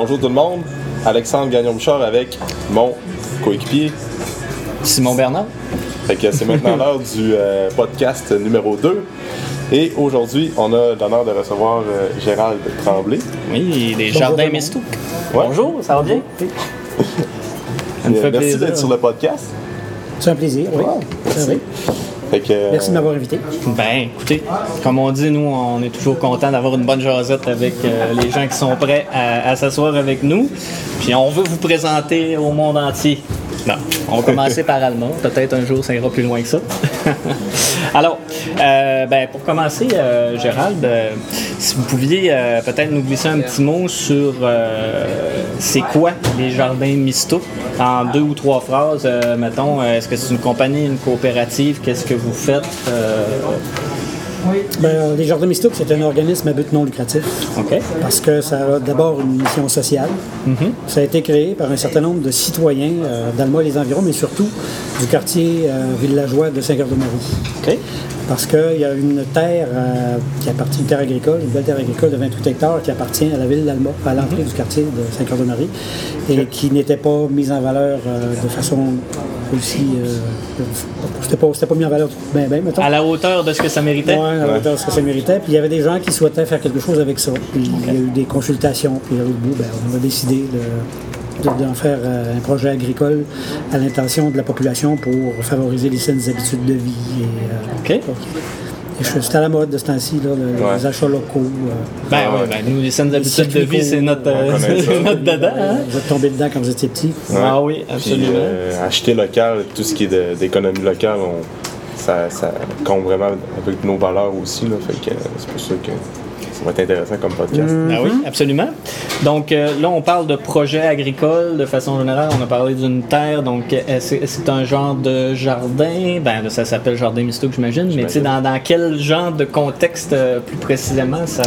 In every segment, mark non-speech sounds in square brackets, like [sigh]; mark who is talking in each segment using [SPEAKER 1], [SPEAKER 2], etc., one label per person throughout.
[SPEAKER 1] bonjour tout le monde. Alexandre Gagnon-Bouchard avec mon coéquipier.
[SPEAKER 2] Simon Bernard.
[SPEAKER 1] Fait que c'est maintenant [laughs] l'heure du euh, podcast numéro 2. Et aujourd'hui, on a l'honneur de recevoir euh, Gérald Tremblay.
[SPEAKER 2] Oui, les Jardins Mistouk.
[SPEAKER 1] Ouais.
[SPEAKER 2] Bonjour, ça va bien? Ça me fait
[SPEAKER 1] Merci
[SPEAKER 2] plaisir.
[SPEAKER 1] d'être sur le podcast.
[SPEAKER 3] C'est un plaisir, oui.
[SPEAKER 1] Fait que, euh,
[SPEAKER 3] Merci de m'avoir invité.
[SPEAKER 2] Ben, écoutez, comme on dit, nous, on est toujours content d'avoir une bonne jasette avec euh, les gens qui sont prêts à, à s'asseoir avec nous. Puis on veut vous présenter au monde entier. Non, on va commencer par Allemand. Peut-être un jour, ça ira plus loin que ça. [laughs] Alors, euh, ben, pour commencer, euh, Gérald, euh, si vous pouviez peut-être nous glisser un petit mot sur c'est quoi les jardins Misto en deux ou trois phrases, mettons. Est-ce que c'est une compagnie, une coopérative? Qu'est-ce que vous faites?
[SPEAKER 3] Ben, euh, les Jardins Mystiques, c'est un organisme à but non lucratif. Parce que ça a d'abord une mission sociale. Ça a été créé par un certain nombre de citoyens euh, d'Alma et les environs, mais surtout du quartier euh, villageois de Saint-Cœur-de-Marie. Parce qu'il y a une terre euh, qui appartient, une terre agricole, une belle terre agricole de 28 hectares qui appartient à la ville d'Alma, à l'entrée du quartier de Saint-Cœur-de-Marie, et qui n'était pas mise en valeur euh, de façon aussi. Euh, c'était pas, pas mis en valeur bien, bien, mettons.
[SPEAKER 2] À la hauteur de ce que ça méritait?
[SPEAKER 3] Ouais, à la hauteur de ce que ça méritait. Puis il y avait des gens qui souhaitaient faire quelque chose avec ça. Puis il y a eu des consultations. Puis au bout, ben, on a décidé de- d'en faire euh, un projet agricole à l'intention de la population pour favoriser les saines habitudes de vie. Et, euh,
[SPEAKER 2] OK.
[SPEAKER 3] et je- c'est à la mode de ce temps-ci, là, le-
[SPEAKER 1] Ouais.
[SPEAKER 3] les achats locaux. euh.
[SPEAKER 2] Ben oui, ben, nous, les saines habitudes de vie, c'est notre, euh, [laughs] notre dada. hein?
[SPEAKER 3] vous êtes tombé dedans quand vous étiez petit.
[SPEAKER 2] Ah oui,
[SPEAKER 1] puis,
[SPEAKER 2] absolument.
[SPEAKER 1] euh, acheter local, tout ce qui est d'économie locale, on- ça, ça compte vraiment avec nos valeurs aussi. Là, fait que euh, c'est pour ça que ça va être intéressant comme podcast.
[SPEAKER 2] Ben oui, absolument. Donc euh, là, on parle de projet agricole de façon générale. On a parlé d'une terre, donc euh, c'est c'est un genre de jardin? Ben ça s'appelle jardin mysto, j'imagine. Mais tu sais, dans, dans quel genre de contexte euh, plus précisément ça.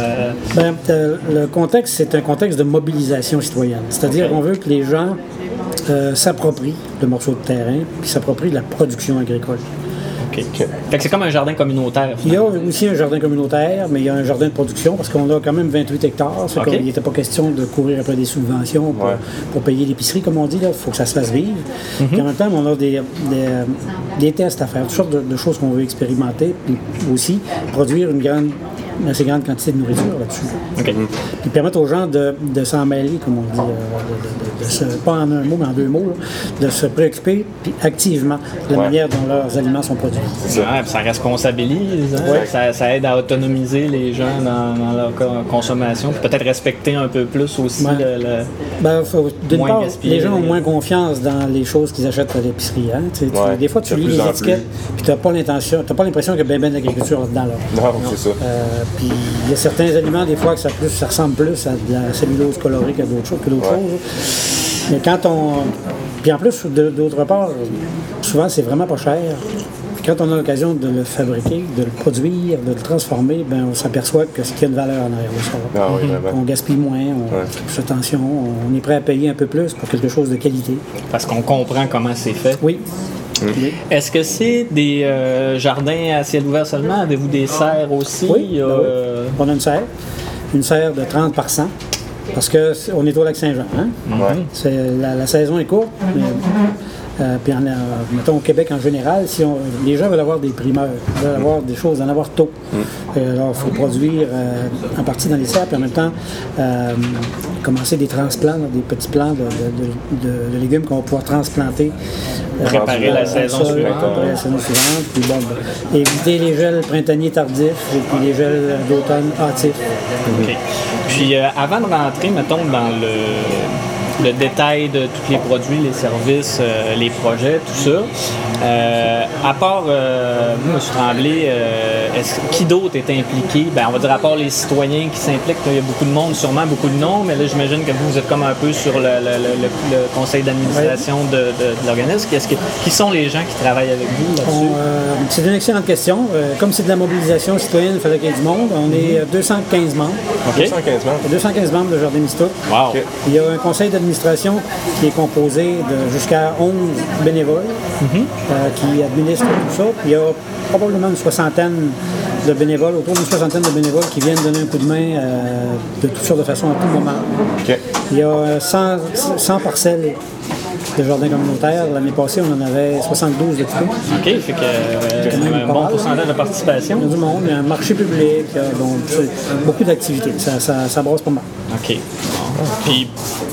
[SPEAKER 3] Ben, euh, le contexte, c'est un contexte de mobilisation citoyenne. C'est-à-dire
[SPEAKER 2] Ok.
[SPEAKER 3] qu'on veut que les gens euh, s'approprient le morceau de terrain, puis s'approprient la production agricole.
[SPEAKER 2] Ok. Fait que c'est comme un jardin communautaire.
[SPEAKER 3] Il y a aussi un jardin communautaire, mais il y a un jardin de production parce qu'on a quand même 28 hectares. Ça qu'il n'était pas question de courir après des subventions pour,
[SPEAKER 1] Ouais.
[SPEAKER 3] pour payer l'épicerie, comme on dit. Il faut que ça se fasse vivre.
[SPEAKER 2] Mhm.
[SPEAKER 3] En même temps, on a des, des, des tests à faire, toutes sortes de, de choses qu'on veut expérimenter, puis aussi produire une grande, une assez grande quantité de nourriture là-dessus.
[SPEAKER 2] Ok.
[SPEAKER 3] Puis permettre aux gens de, de s'en mêler, comme on dit, euh, de, de- de se, pas en un mot, mais en deux mots, là, de se préoccuper puis activement de la
[SPEAKER 1] Ouais.
[SPEAKER 3] manière dont leurs aliments sont produits.
[SPEAKER 2] Ça responsabilise, hein?
[SPEAKER 1] Ouais.
[SPEAKER 2] ça, ça aide à autonomiser les gens dans, dans leur co- consommation, puis peut-être respecter un peu plus aussi
[SPEAKER 3] Ouais.
[SPEAKER 2] le, le-
[SPEAKER 3] Ben, faut- part,
[SPEAKER 2] gaspiller,
[SPEAKER 3] les gens ont
[SPEAKER 2] les-
[SPEAKER 3] moins confiance dans les choses qu'ils achètent à l'épicerie. Hein? Tu sais, tu-
[SPEAKER 1] Ouais,
[SPEAKER 3] des fois, tu lis les étiquettes, puis tu n'as pas l'intention, t'as pas l'impression qu'il y a bien ben d'agriculture là-dedans. Là.
[SPEAKER 1] Non, c'est ça.
[SPEAKER 3] Euh, puis il y a certains aliments, des fois, que ça, plus, ça ressemble plus à de la cellulose colorée qu'à d'autres choses. Que d'autres
[SPEAKER 1] Ouais.
[SPEAKER 3] choses. Mais quand on. Puis en plus, de- d'autre part, souvent, c'est vraiment pas cher. Puis quand on a l'occasion de le fabriquer, de le produire, de le transformer, ben, on s'aperçoit que ce qu'il y a de valeur en arrière de ça.
[SPEAKER 1] Ah oui, vraiment.
[SPEAKER 3] On gaspille moins, on
[SPEAKER 1] Ouais.
[SPEAKER 3] fait plus attention, on est prêt à payer un peu plus pour quelque chose de qualité.
[SPEAKER 2] parce qu'on comprend comment c'est fait.
[SPEAKER 3] Oui.
[SPEAKER 2] Est-ce que c'est des euh, jardins à ciel ouvert seulement? Avez-vous des serres aussi?
[SPEAKER 3] Oui,
[SPEAKER 2] a,
[SPEAKER 3] ben oui.
[SPEAKER 2] euh,
[SPEAKER 3] On a une serre, une serre de 30 par 100, parce qu'on est au lac Saint-Jean. Hein? C'est- La, la saison est courte, mais euh, puis en, euh, mettons au Québec en général, si on, les gens veulent avoir des primeurs, veulent avoir des choses, en avoir tôt. Euh, alors, il faut produire euh, en partie dans les serres, puis en même temps, euh, commencer des transplants, des petits plants de, de- de- de légumes qu'on va pouvoir transplanter. euh,
[SPEAKER 2] Préparer la saison
[SPEAKER 3] sol,
[SPEAKER 2] suivante.
[SPEAKER 3] préparer la saison suivante. Puis bon, ben, éviter les gels printaniers tardifs et puis les gels d'automne hâtifs.
[SPEAKER 2] OK. Puis euh, avant de rentrer, mettons, dans le, le détail de tous les produits, les services, euh, les projets, tout ça, euh, à part euh, M. Tremblay, euh, est-ce- qui d'autre est impliqué? Ben, on va dire à part les citoyens qui s'impliquent, il y a beaucoup de monde, sûrement beaucoup de noms, mais là j'imagine que vous, vous êtes comme un peu sur le, le- le- le- le conseil d'administration de, de- de l'organisme. Qu'est-ce que- qui sont les gens qui travaillent avec vous là-dessus?
[SPEAKER 3] On, euh, c'est une excellente question. Euh, comme c'est de la mobilisation citoyenne, il fallait qu'il y ait du monde. On est euh, 215 membres.
[SPEAKER 2] OK?
[SPEAKER 1] 215 membres.
[SPEAKER 3] 215 membres de Jardin Mistouk.
[SPEAKER 2] Wow.
[SPEAKER 3] Il y a un conseil d'administration qui est composé de jusqu'à 11 bénévoles euh, qui administrent tout ça. Puis il y a probablement une soixantaine de bénévoles, autour d'une soixantaine de bénévoles qui viennent donner un coup de main euh, de toutes sortes de façons à tout moment. Il y a 100, 100 parcelles de jardins communautaires. L'année passée, on en avait 72 de tout.
[SPEAKER 2] OK, fait que euh, c'est un bon pourcentage de participation.
[SPEAKER 3] Il y a du monde, il y a un marché public, beaucoup d'activités. Ça, ça, ça brasse pas mal.
[SPEAKER 2] OK. Puis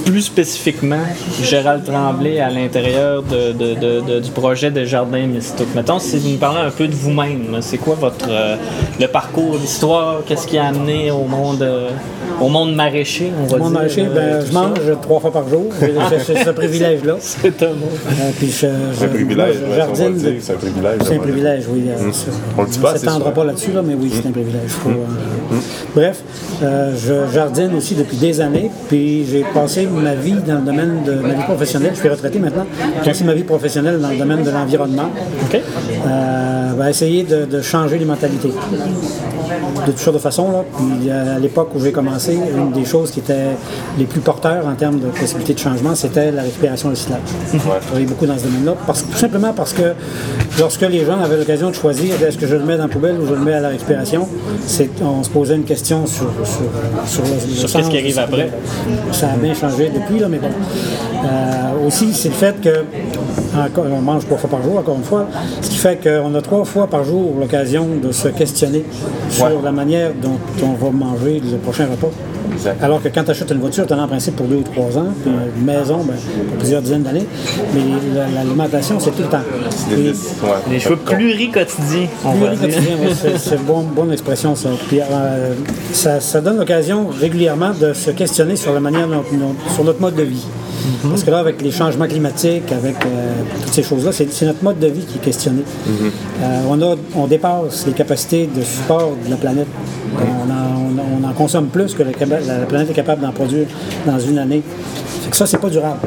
[SPEAKER 2] plus spécifiquement, Gérald Tremblay à l'intérieur de, de- de- de- du projet de Jardin Mystouk. Mettons, si vous nous parlez un peu de vous-même, c'est quoi votre euh, le parcours, l'histoire, qu'est-ce qui a amené au monde euh, au monde maraîcher, on va
[SPEAKER 3] Mon
[SPEAKER 2] dire.
[SPEAKER 3] marché,
[SPEAKER 2] euh,
[SPEAKER 3] ben, je
[SPEAKER 2] ça?
[SPEAKER 3] mange trois fois par jour. [laughs] J'ai ce privilège-là.
[SPEAKER 2] C'est un mot.
[SPEAKER 3] Euh, puis je,
[SPEAKER 1] C'est un
[SPEAKER 3] je-
[SPEAKER 1] privilège,
[SPEAKER 3] je jardine
[SPEAKER 1] c'est un privilège,
[SPEAKER 3] C'est un privilège, oui. euh, ça.
[SPEAKER 1] On le dit pas
[SPEAKER 3] ne s'étendra
[SPEAKER 1] souvent.
[SPEAKER 3] pas là-dessus, là, mais oui, c'est un privilège. Faut, euh, Bref, euh, je jardine aussi depuis des années, puis j'ai passé ma vie dans le domaine de ma vie professionnelle. Je suis retraité maintenant. J'ai passé ma vie professionnelle dans le domaine de l'environnement.
[SPEAKER 2] OK.
[SPEAKER 3] Euh, ben, essayer de, de changer les mentalités. De toutes sortes de façons. Là. Puis, euh, à l'époque où j'ai commencé, une des choses qui était les plus porteurs en termes de possibilités de changement, c'était la récupération recyclage. J'ai travaillé beaucoup dans ce domaine-là, parce, tout simplement parce que lorsque les gens avaient l'occasion de choisir est-ce que je le mets dans la poubelle ou je le mets à la récupération, on se posait une question sur, sur, sur le,
[SPEAKER 2] qu'est-ce qui arrive après.
[SPEAKER 3] Ça a bien changé depuis, là, mais bon. Euh, aussi, c'est le fait que on mange trois fois par jour, encore une fois, ce qui fait qu'on a trois fois par jour l'occasion de se questionner sur
[SPEAKER 1] Ouais.
[SPEAKER 3] la manière dont on va manger le prochain repas. Alors que quand tu achètes une voiture, tu en as en principe pour deux ou trois ans, puis une maison, ben, pour plusieurs dizaines d'années. Mais la- l'alimentation, c'est tout le temps.
[SPEAKER 1] Des-
[SPEAKER 3] Et-
[SPEAKER 1] des- ouais.
[SPEAKER 2] Les cheveux pluricotidiens, on va dire.
[SPEAKER 3] Pluriquotidien, oui, c'est- une bonne, bonne expression, ça. Puis, euh, ça. ça donne l'occasion régulièrement de se questionner sur la manière, dont- dont- sur notre mode de vie. Parce que là, avec les changements climatiques, avec euh, toutes ces choses-là, c'est notre mode de vie qui est questionné. Euh, on, a, on dépasse les capacités de support de la planète. On consomme plus que la, planète est capable d'en produire dans une année. Fait que ça, c'est pas durable.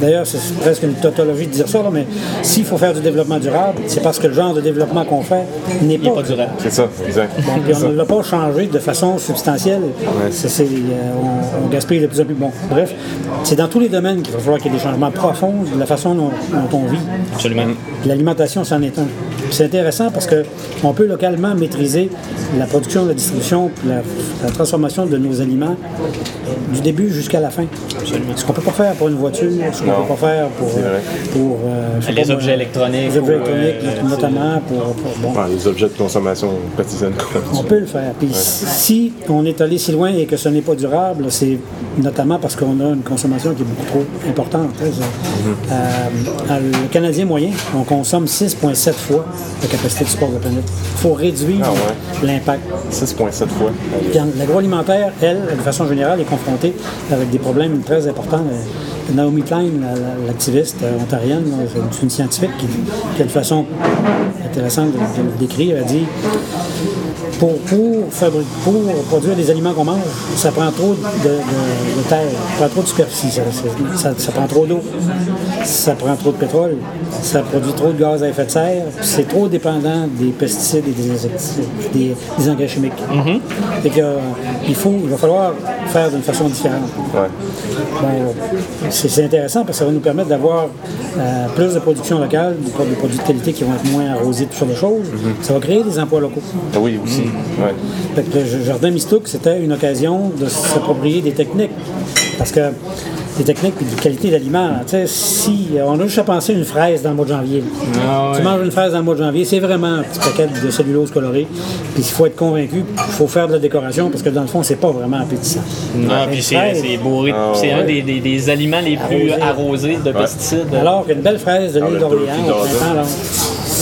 [SPEAKER 3] D'ailleurs, c'est presque une tautologie de dire ça, là, mais s'il faut faire du développement durable, c'est parce que le genre de développement qu'on fait n'est pas,
[SPEAKER 2] pas durable.
[SPEAKER 1] C'est ça, exact.
[SPEAKER 3] Bon, puis on ne l'a pas changé de façon substantielle. Euh, on, on gaspille de plus en plus. Bon, bref, c'est dans tous les domaines qu'il va falloir qu'il y ait des changements profonds de la façon dont, dont on vit.
[SPEAKER 2] Absolument.
[SPEAKER 3] L'alimentation, c'en est un. C'est intéressant parce qu'on peut localement maîtriser la production, la distribution, puis la, la transformation de nos aliments du début jusqu'à la fin. Ce qu'on ne peut pas faire pour une voiture, ce qu'on ne peut pas faire pour,
[SPEAKER 1] vrai.
[SPEAKER 3] pour euh,
[SPEAKER 2] Les
[SPEAKER 3] pas
[SPEAKER 2] objets électroniques
[SPEAKER 3] Les objets électroniques,
[SPEAKER 2] euh,
[SPEAKER 3] notamment pour, pour- bon,
[SPEAKER 1] Ouais, les objets de consommation quotidienne.
[SPEAKER 3] on peut le faire. Puis si on est allé si loin et que ce n'est pas durable, c'est notamment parce qu'on a une consommation qui est beaucoup trop importante. hein. Euh, le Canadien moyen, on consomme 6,7 fois la capacité de support de la planète. Il faut réduire
[SPEAKER 1] Ah ouais.
[SPEAKER 3] l'impact.
[SPEAKER 1] 6,7 fois.
[SPEAKER 3] L'agroalimentaire, elle, de façon générale, est confrontée avec des problèmes très importants. Euh, Naomi Klein, la- la- l'activiste euh, ontarienne, là, c'est une scientifique qui, qui a une façon intéressante de, de le décrire, elle dit pour, pour, pour produire les aliments qu'on mange, ça prend trop de, de- de terre, ça prend trop de superficie, ça, c'est- ça- ça prend trop d'eau, ça prend trop de pétrole, ça produit trop de gaz à effet de serre, c'est trop dépendant des pesticides et des, insecticides, des, des engrais chimiques. Fait que, euh, il, faut, il va falloir faire d'une façon différente.
[SPEAKER 1] Ouais.
[SPEAKER 3] Bon, c'est intéressant parce que ça va nous permettre d'avoir euh, plus de production locale, des pro- des produits de qualité qui vont être moins arrosés, toutes sortes de choses. Ça va créer des emplois locaux.
[SPEAKER 1] Ah Oui, aussi. Ouais.
[SPEAKER 3] Fait que le Jardin Mistouk, c'était une occasion de s'approprier des techniques. Parce que des techniques et de qualité d'aliments, tu sais, si euh, on a juste à penser à une fraise dans le mois de janvier.
[SPEAKER 2] Ah ouais.
[SPEAKER 3] Tu manges une fraise dans le mois de janvier, c'est vraiment un petit paquet de cellulose colorée. Puis il faut être convaincu, il faut faire de la décoration parce que dans le fond, c'est pas vraiment appétissant.
[SPEAKER 2] Ah, puis c'est bourré.
[SPEAKER 1] Ah,
[SPEAKER 2] c'est un des, des- des aliments les plus
[SPEAKER 3] Arrosé.
[SPEAKER 2] arrosés de pesticides.
[SPEAKER 3] Alors qu'une belle fraise de
[SPEAKER 1] Ah,
[SPEAKER 3] l'île
[SPEAKER 1] le
[SPEAKER 3] d'Orléans,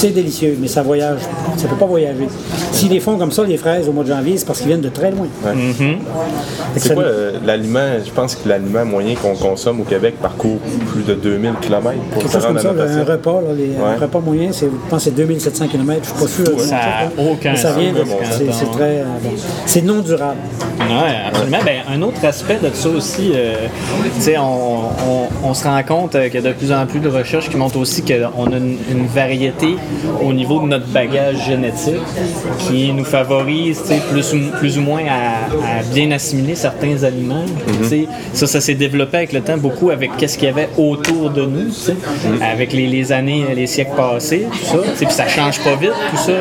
[SPEAKER 3] c'est délicieux, mais ça voyage. Ça peut pas voyager. S'ils les font comme ça, les fraises, au mois de janvier, c'est parce qu'ils viennent de très loin. Que
[SPEAKER 1] C'est quoi euh, l'aliment, je pense que l'aliment moyen qu'on consomme au Québec parcourt plus de 2000 km pour
[SPEAKER 3] Quelque
[SPEAKER 1] se
[SPEAKER 3] chose comme ça, un repas, là, les- un
[SPEAKER 1] Ouais.
[SPEAKER 3] repas moyen, c'est, je pense que c'est 2700 km, je suis pas sûr.
[SPEAKER 2] Ça aucun
[SPEAKER 3] Mais ça
[SPEAKER 2] sens,
[SPEAKER 3] vient de-
[SPEAKER 1] là, mon
[SPEAKER 3] c'est, très, euh, bon. c'est non durable.
[SPEAKER 2] Oui, absolument. Ben, un autre aspect de ça aussi, euh, tu sais, on, on- on se rend compte qu'il y a de plus en plus de recherches qui montrent aussi qu'on a une, une variété au niveau de notre bagage génétique qui nous favorise plus, ou- plus ou moins à, à bien assimiler certains aliments. Sais, Ça, ça s'est développé avec le temps beaucoup avec qu'est-ce qu'il y avait autour de nous, tu sais, avec les, les années, les siècles passés, tout ça. Puis ça change pas vite, tout ça.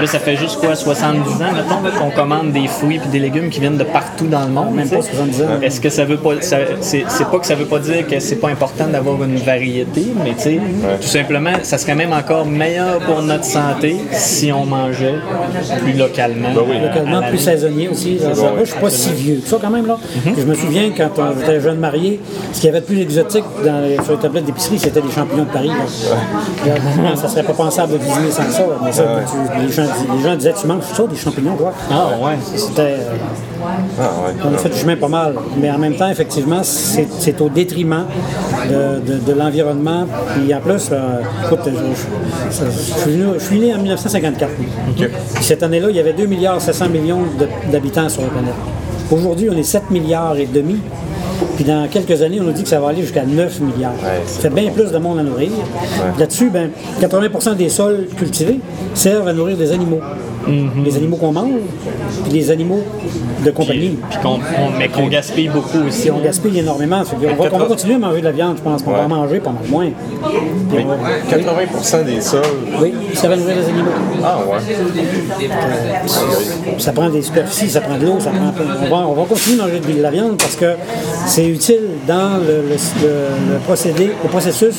[SPEAKER 2] Là, ça fait juste quoi, 70 ans, mettons, qu'on commande des fruits et des légumes qui viennent de partout dans le monde.
[SPEAKER 3] Même
[SPEAKER 2] tu sais.
[SPEAKER 3] pas 70 ans.
[SPEAKER 2] Est-ce que ça veut pas. c'est pas que ça veut pas dire que c'est pas important d'avoir une variété, mais tu sais, tout simplement, ça serait même encore meilleur pour notre santé si on mangeait plus localement.
[SPEAKER 1] Ben oui.
[SPEAKER 2] euh,
[SPEAKER 3] localement plus saisonnier aussi. Là, je suis pas si vieux que ça quand même. Là.
[SPEAKER 2] Mhm.
[SPEAKER 3] Je me souviens quand on était jeune marié, ce qu'il y avait de plus exotique dans les, sur les tablettes d'épicerie, c'était des champignons de Paris. Là. Là, ça serait pas pensable de cuisiner sans ça. Mais ça, tu- les, gens, les gens disaient Tu manges ça, des champignons, quoi.
[SPEAKER 2] Ah ouais.
[SPEAKER 3] C'était. euh,
[SPEAKER 1] ouais.
[SPEAKER 3] On a fait du chemin pas mal. Mais en même temps, effectivement, c'est au détriment de, de- de l'environnement. Puis en plus, euh, écoute, je, je- je suis né- je suis né en 1954. Puis Cette année-là, il y avait 2 milliards 700 millions d'habitants sur la planète. Aujourd'hui, on est 7 milliards et demi. Puis dans quelques années, on nous dit que ça va aller jusqu'à 9 milliards.
[SPEAKER 1] Ouais,
[SPEAKER 3] ça fait bien plus de monde à nourrir. Là-dessus, ben, 80% des sols cultivés servent à nourrir des animaux. Les animaux qu'on mange, puis les animaux de compagnie.
[SPEAKER 2] Puis qu'on- on- mais qu'on gaspille beaucoup aussi.
[SPEAKER 3] Puis on gaspille énormément. Fait qu'on va, on va continuer à manger de la viande, je pense qu'on va en manger pas mal moins. Puis on va-
[SPEAKER 1] 80% des sols.
[SPEAKER 3] oui, ça va nourrir les animaux.
[SPEAKER 1] Ah, ouais.
[SPEAKER 3] Ça prend des superficies, ça prend de l'eau, ça prend. On va, on va continuer à manger de la viande parce que c'est utile dans le, le- le- le procédé, le processus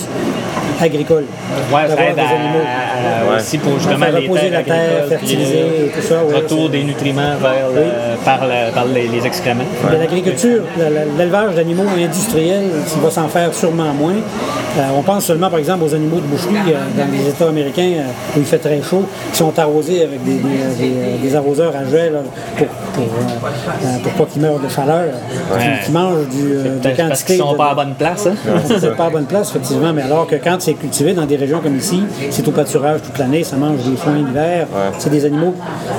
[SPEAKER 3] agricole.
[SPEAKER 2] Ouais, ça aide
[SPEAKER 3] des
[SPEAKER 2] à,
[SPEAKER 3] animaux.
[SPEAKER 2] à- aussi pour justement
[SPEAKER 3] Faire
[SPEAKER 2] les
[SPEAKER 3] reposer
[SPEAKER 2] terres
[SPEAKER 3] la terre, fertiliser
[SPEAKER 2] euh,
[SPEAKER 3] et tout ça, ouais,
[SPEAKER 2] retour des nutriments vers le- par, le- par les, les excréments.
[SPEAKER 3] L'agriculture, la- la- l'élevage d'animaux industriels, il va s'en faire sûrement moins. Euh, on pense seulement, par exemple, aux animaux de boucherie euh, dans les États américains euh, où il fait très chaud, qui sont arrosés avec des, des- des- des arroseurs à jet là, pour, pour, euh, pour pas qu'ils meurent de chaleur, qui, qui mangent du, euh, de quantité.
[SPEAKER 2] parce qu'ils sont
[SPEAKER 3] de-
[SPEAKER 2] pas à bonne place. Hein?
[SPEAKER 3] c'est pas à bonne place, effectivement, mais alors que quand c'est cultivé dans des régions comme ici, c'est au pâturage toute l'année, ça mange des foins l'hiver. C'est des animaux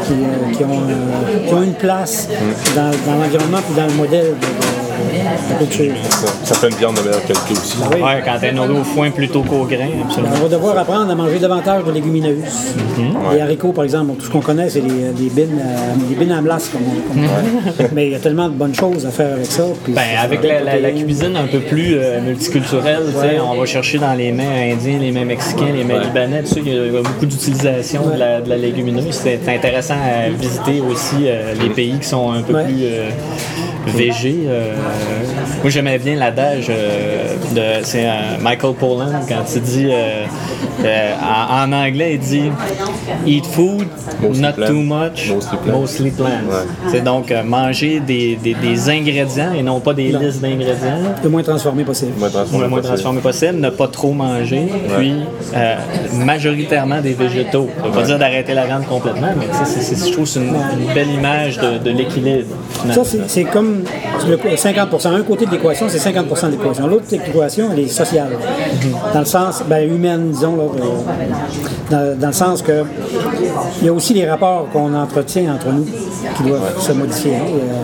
[SPEAKER 3] qui, euh, qui ont, qui ont une place dans, dans l'environnement et dans le modèle de.
[SPEAKER 1] Ça, fait une viande de meilleure qualité aussi.
[SPEAKER 3] Oui.
[SPEAKER 2] Ouais, quand t'es nourri au foin plutôt qu'au grain, absolument.
[SPEAKER 3] On va devoir apprendre à manger davantage de légumineuses. Les haricots, par exemple, tout ce qu'on connaît, c'est les, les bines, euh, les bines à melasse, comme on comme on dit. [laughs] Mais il y a tellement de bonnes choses à faire avec ça. puis
[SPEAKER 2] Ben, avec la, cuisine un peu plus euh, multiculturelle, tu sais, on va chercher dans les mets indiens, les mets mexicains, les mets libanais, tu sais, il y a beaucoup d'utilisation de, la, de la légumineuse. C'est intéressant à visiter aussi euh, les pays qui sont un peu
[SPEAKER 3] Ouais.
[SPEAKER 2] plus euh, végés. Euh. moi, j'aimais bien l'adage euh, de c'est euh, Michael Pollan quand il dit euh, euh, en, en anglais, il dit Eat food,
[SPEAKER 1] Mostly
[SPEAKER 2] not too much,
[SPEAKER 1] Mostly plant.
[SPEAKER 2] mostly plants. C'est donc euh, manger des, des- des ingrédients et non pas des listes d'ingrédients.
[SPEAKER 3] Le moins transformé possible.
[SPEAKER 2] Le moins
[SPEAKER 1] possible.
[SPEAKER 2] transformé possible, ne pas trop manger, puis euh, majoritairement des végétaux. Ça veut pas dire d'arrêter la viande complètement, mais c'est- c'est- je trouve que c'est une, une belle image de, de l'équilibre. finalement.
[SPEAKER 3] Ça, c'est- c'est comme le co- 50 Un côté de l'équation, c'est 50% de l'équation. L'autre de l'équation, elle est sociale. Dans le sens, ben, humaine, disons, là, euh, dans, dans le sens que il y a aussi les rapports qu'on entretient entre nous qui doivent se modifier. hein.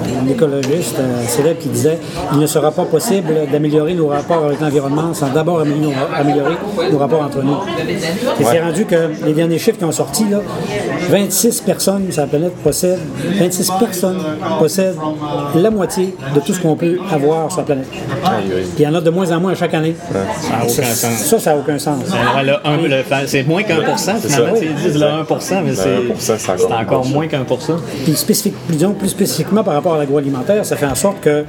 [SPEAKER 3] Il y a un écologiste euh, célèbre qui disait il ne sera pas possible d'améliorer nos rapports avec l'environnement sans d'abord améliorer, nos rapports entre nous. Et c'est rendu que les derniers chiffres qui ont sorti, là, 26 personnes sur la planète possèdent, 26 personnes possèdent la moitié de tout ce qu'on peut avoir sur la planète. Puis il y en a de moins en moins à chaque année.
[SPEAKER 2] Ça n'a aucun sens.
[SPEAKER 3] Ça, ça n'a aucun sens.
[SPEAKER 2] Le- c'est moins qu'un pour cent, finalement. tu Ils disent le 1 mais c'est
[SPEAKER 1] 1%, c'est encore moins.
[SPEAKER 2] qu'un pour cent.
[SPEAKER 3] Puis spécifique, disons, plus spécifiquement par rapport à l'agroalimentaire, ça fait en sorte que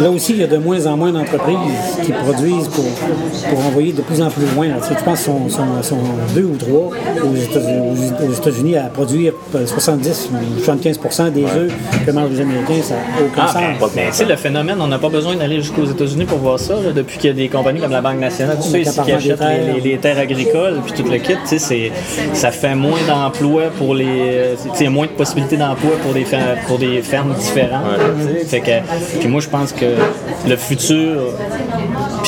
[SPEAKER 3] là aussi, il y a de moins en moins d'entreprises qui produisent pour, pour envoyer de plus en plus loin. Tu sais, je pense qu'ils sont, sont- sont deux ou trois aux États- aux- aux États-Unis à produire euh, 70 ou 75% des œufs que mangent les Américains. Ça n'a aucun
[SPEAKER 2] Ah,
[SPEAKER 3] sens.
[SPEAKER 2] ben, ben, tu sais, le phénomène, on n'a pas besoin d'aller jusqu'aux États-Unis pour voir ça. là, depuis qu'il y a des compagnies comme la Banque nationale, tu sais, ici, qui achètent les,
[SPEAKER 3] terres.
[SPEAKER 2] les- les terres agricoles, puis tout le kit, tu sais, c'est- ça fait moins d'emplois pour les. a moins de possibilités d'emploi pour des, fer- pour des fermes différentes. Fait que, puis moi, je pense que le futur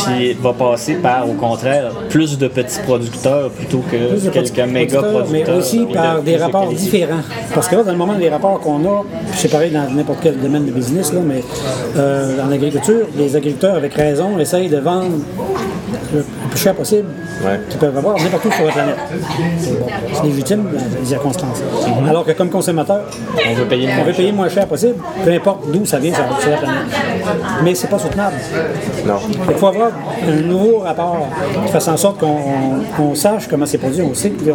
[SPEAKER 2] puis va passer par, au contraire, plus de petits producteurs plutôt que quelques méga
[SPEAKER 3] producteurs. Mais aussi par
[SPEAKER 2] de-
[SPEAKER 3] des
[SPEAKER 2] de
[SPEAKER 3] rapports différents. Parce que là, dans le moment des rapports qu'on a, c'est pareil dans n'importe quel domaine de business, là, mais euh, en agriculture, les agriculteurs, avec raison, essayent de vendre le plus cher possible
[SPEAKER 1] Ouais.
[SPEAKER 3] qu'ils peuvent avoir n'importe où sur la planète. C'est légitime dans les circonstances. Alors que comme consommateur,
[SPEAKER 2] On veut payer le
[SPEAKER 3] on
[SPEAKER 2] moins
[SPEAKER 3] veut
[SPEAKER 2] cher.
[SPEAKER 3] payer moins cher possible, peu importe d'où ça vient sur la planète. Mais c'est pas soutenable.
[SPEAKER 1] Non.
[SPEAKER 3] Il faut avoir un nouveau rapport qui fasse en sorte qu'on on- qu'on sache comment c'est produit. On sait qu'il y a-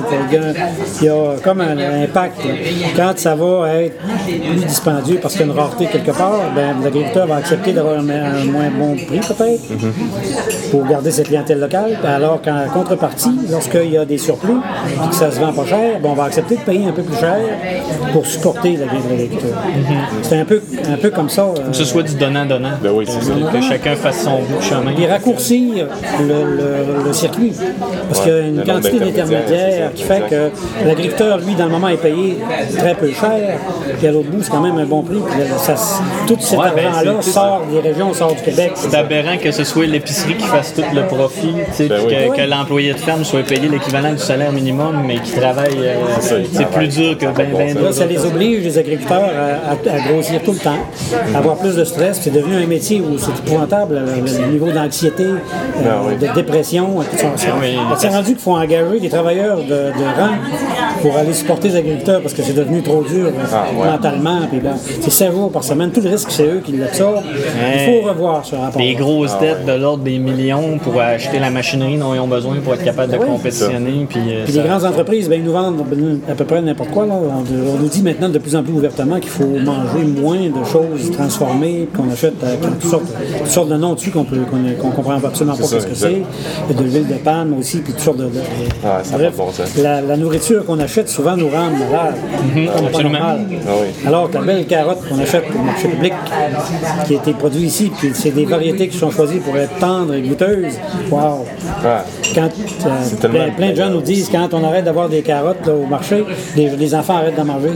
[SPEAKER 3] qu'il y a comme un impact. Quand ça va être plus dispendieux parce qu'il y a une rareté quelque part, ben, l'agriculteur va accepter d'avoir un, un moins bon prix peut-être pour garder cette clientèle locale. Alors qu'en contrepartie, lorsqu'il y a des surplus et que ça se vend pas cher, ben, on va accepter de payer un peu plus cher pour supporter l'agriculteur. C'est un peu, un peu comme ça. euh,
[SPEAKER 2] Que ce soit du donnant-donnant.
[SPEAKER 1] Ben oui, c'est ça.
[SPEAKER 2] Que chacun fasse son bout de chemin.
[SPEAKER 3] et raccourcir le, le- le circuit. Parce qu'il y a une
[SPEAKER 1] le
[SPEAKER 3] quantité
[SPEAKER 1] d'intermédiaires,
[SPEAKER 3] qui fait que l'agriculteur, lui, dans le moment, est payé très peu cher, puis à l'autre bout, c'est quand même un bon prix. Puis là, ça- tout cet
[SPEAKER 2] Ouais, ben,
[SPEAKER 3] argent-là sort des régions, sort du Québec.
[SPEAKER 2] C'est aberrant que ce soit l'épicerie qui fasse tout le profit, tu sais,
[SPEAKER 1] Ben oui.
[SPEAKER 2] que, que l'employé de ferme soit payé l'équivalent du salaire minimum, mais qui travaille. euh, c'est plus dur que ben, ben
[SPEAKER 3] Là, ça les oblige, les agriculteurs, à, à- à grossir tout le temps, à avoir plus de stress. C'est devenu un métier où c'est épouvantable, le, le niveau d'anxiété, euh,
[SPEAKER 1] Ah oui.
[SPEAKER 3] de dépression. tout ça.
[SPEAKER 2] Ah.
[SPEAKER 3] C'est rendu qu'il faut engager des travailleurs de, de rang pour aller supporter les agriculteurs parce que c'est devenu trop dur
[SPEAKER 1] Ah, ouais.
[SPEAKER 3] mentalement. Puis bon, c'est 7 jours par semaine. Tout le risque, c'est eux qui l'absorbent. Il faut revoir ce rapport.
[SPEAKER 2] Des grosses dettes de l'ordre des millions pour acheter la machinerie dont ils ont besoin pour être capable de
[SPEAKER 3] oui.
[SPEAKER 2] compétitionner. Puis, euh,
[SPEAKER 3] Puis
[SPEAKER 2] ça-
[SPEAKER 3] les grandes entreprises, ben, ils nous vendent à peu près n'importe quoi. Là. On, on nous dit maintenant de plus en plus ouvertement qu'il faut manger moins de choses transformées, qu'on achète euh, toutes, sortes, toutes sortes de noms dessus qu'on qu'on comprend absolument pas ce que c'est. Il y a de l'huile de palme aussi, puis toutes sortes de. de-
[SPEAKER 1] Ah,
[SPEAKER 3] Bref,
[SPEAKER 1] bon
[SPEAKER 3] la, la nourriture qu'on achète souvent nous rend malade. C'est pas
[SPEAKER 2] absolument.
[SPEAKER 3] normal.
[SPEAKER 1] Ah oui.
[SPEAKER 3] Alors que la belle carotte qu'on achète au marché public, qui a été produite ici, puis c'est des variétés qui sont choisies pour être tendres et goûteuses. Wow!
[SPEAKER 1] Ah,
[SPEAKER 3] Quand, euh,
[SPEAKER 1] tellement
[SPEAKER 3] plein, plein de gens nous disent quand on arrête d'avoir des carottes là, au marché, les, les enfants arrêtent d'en manger.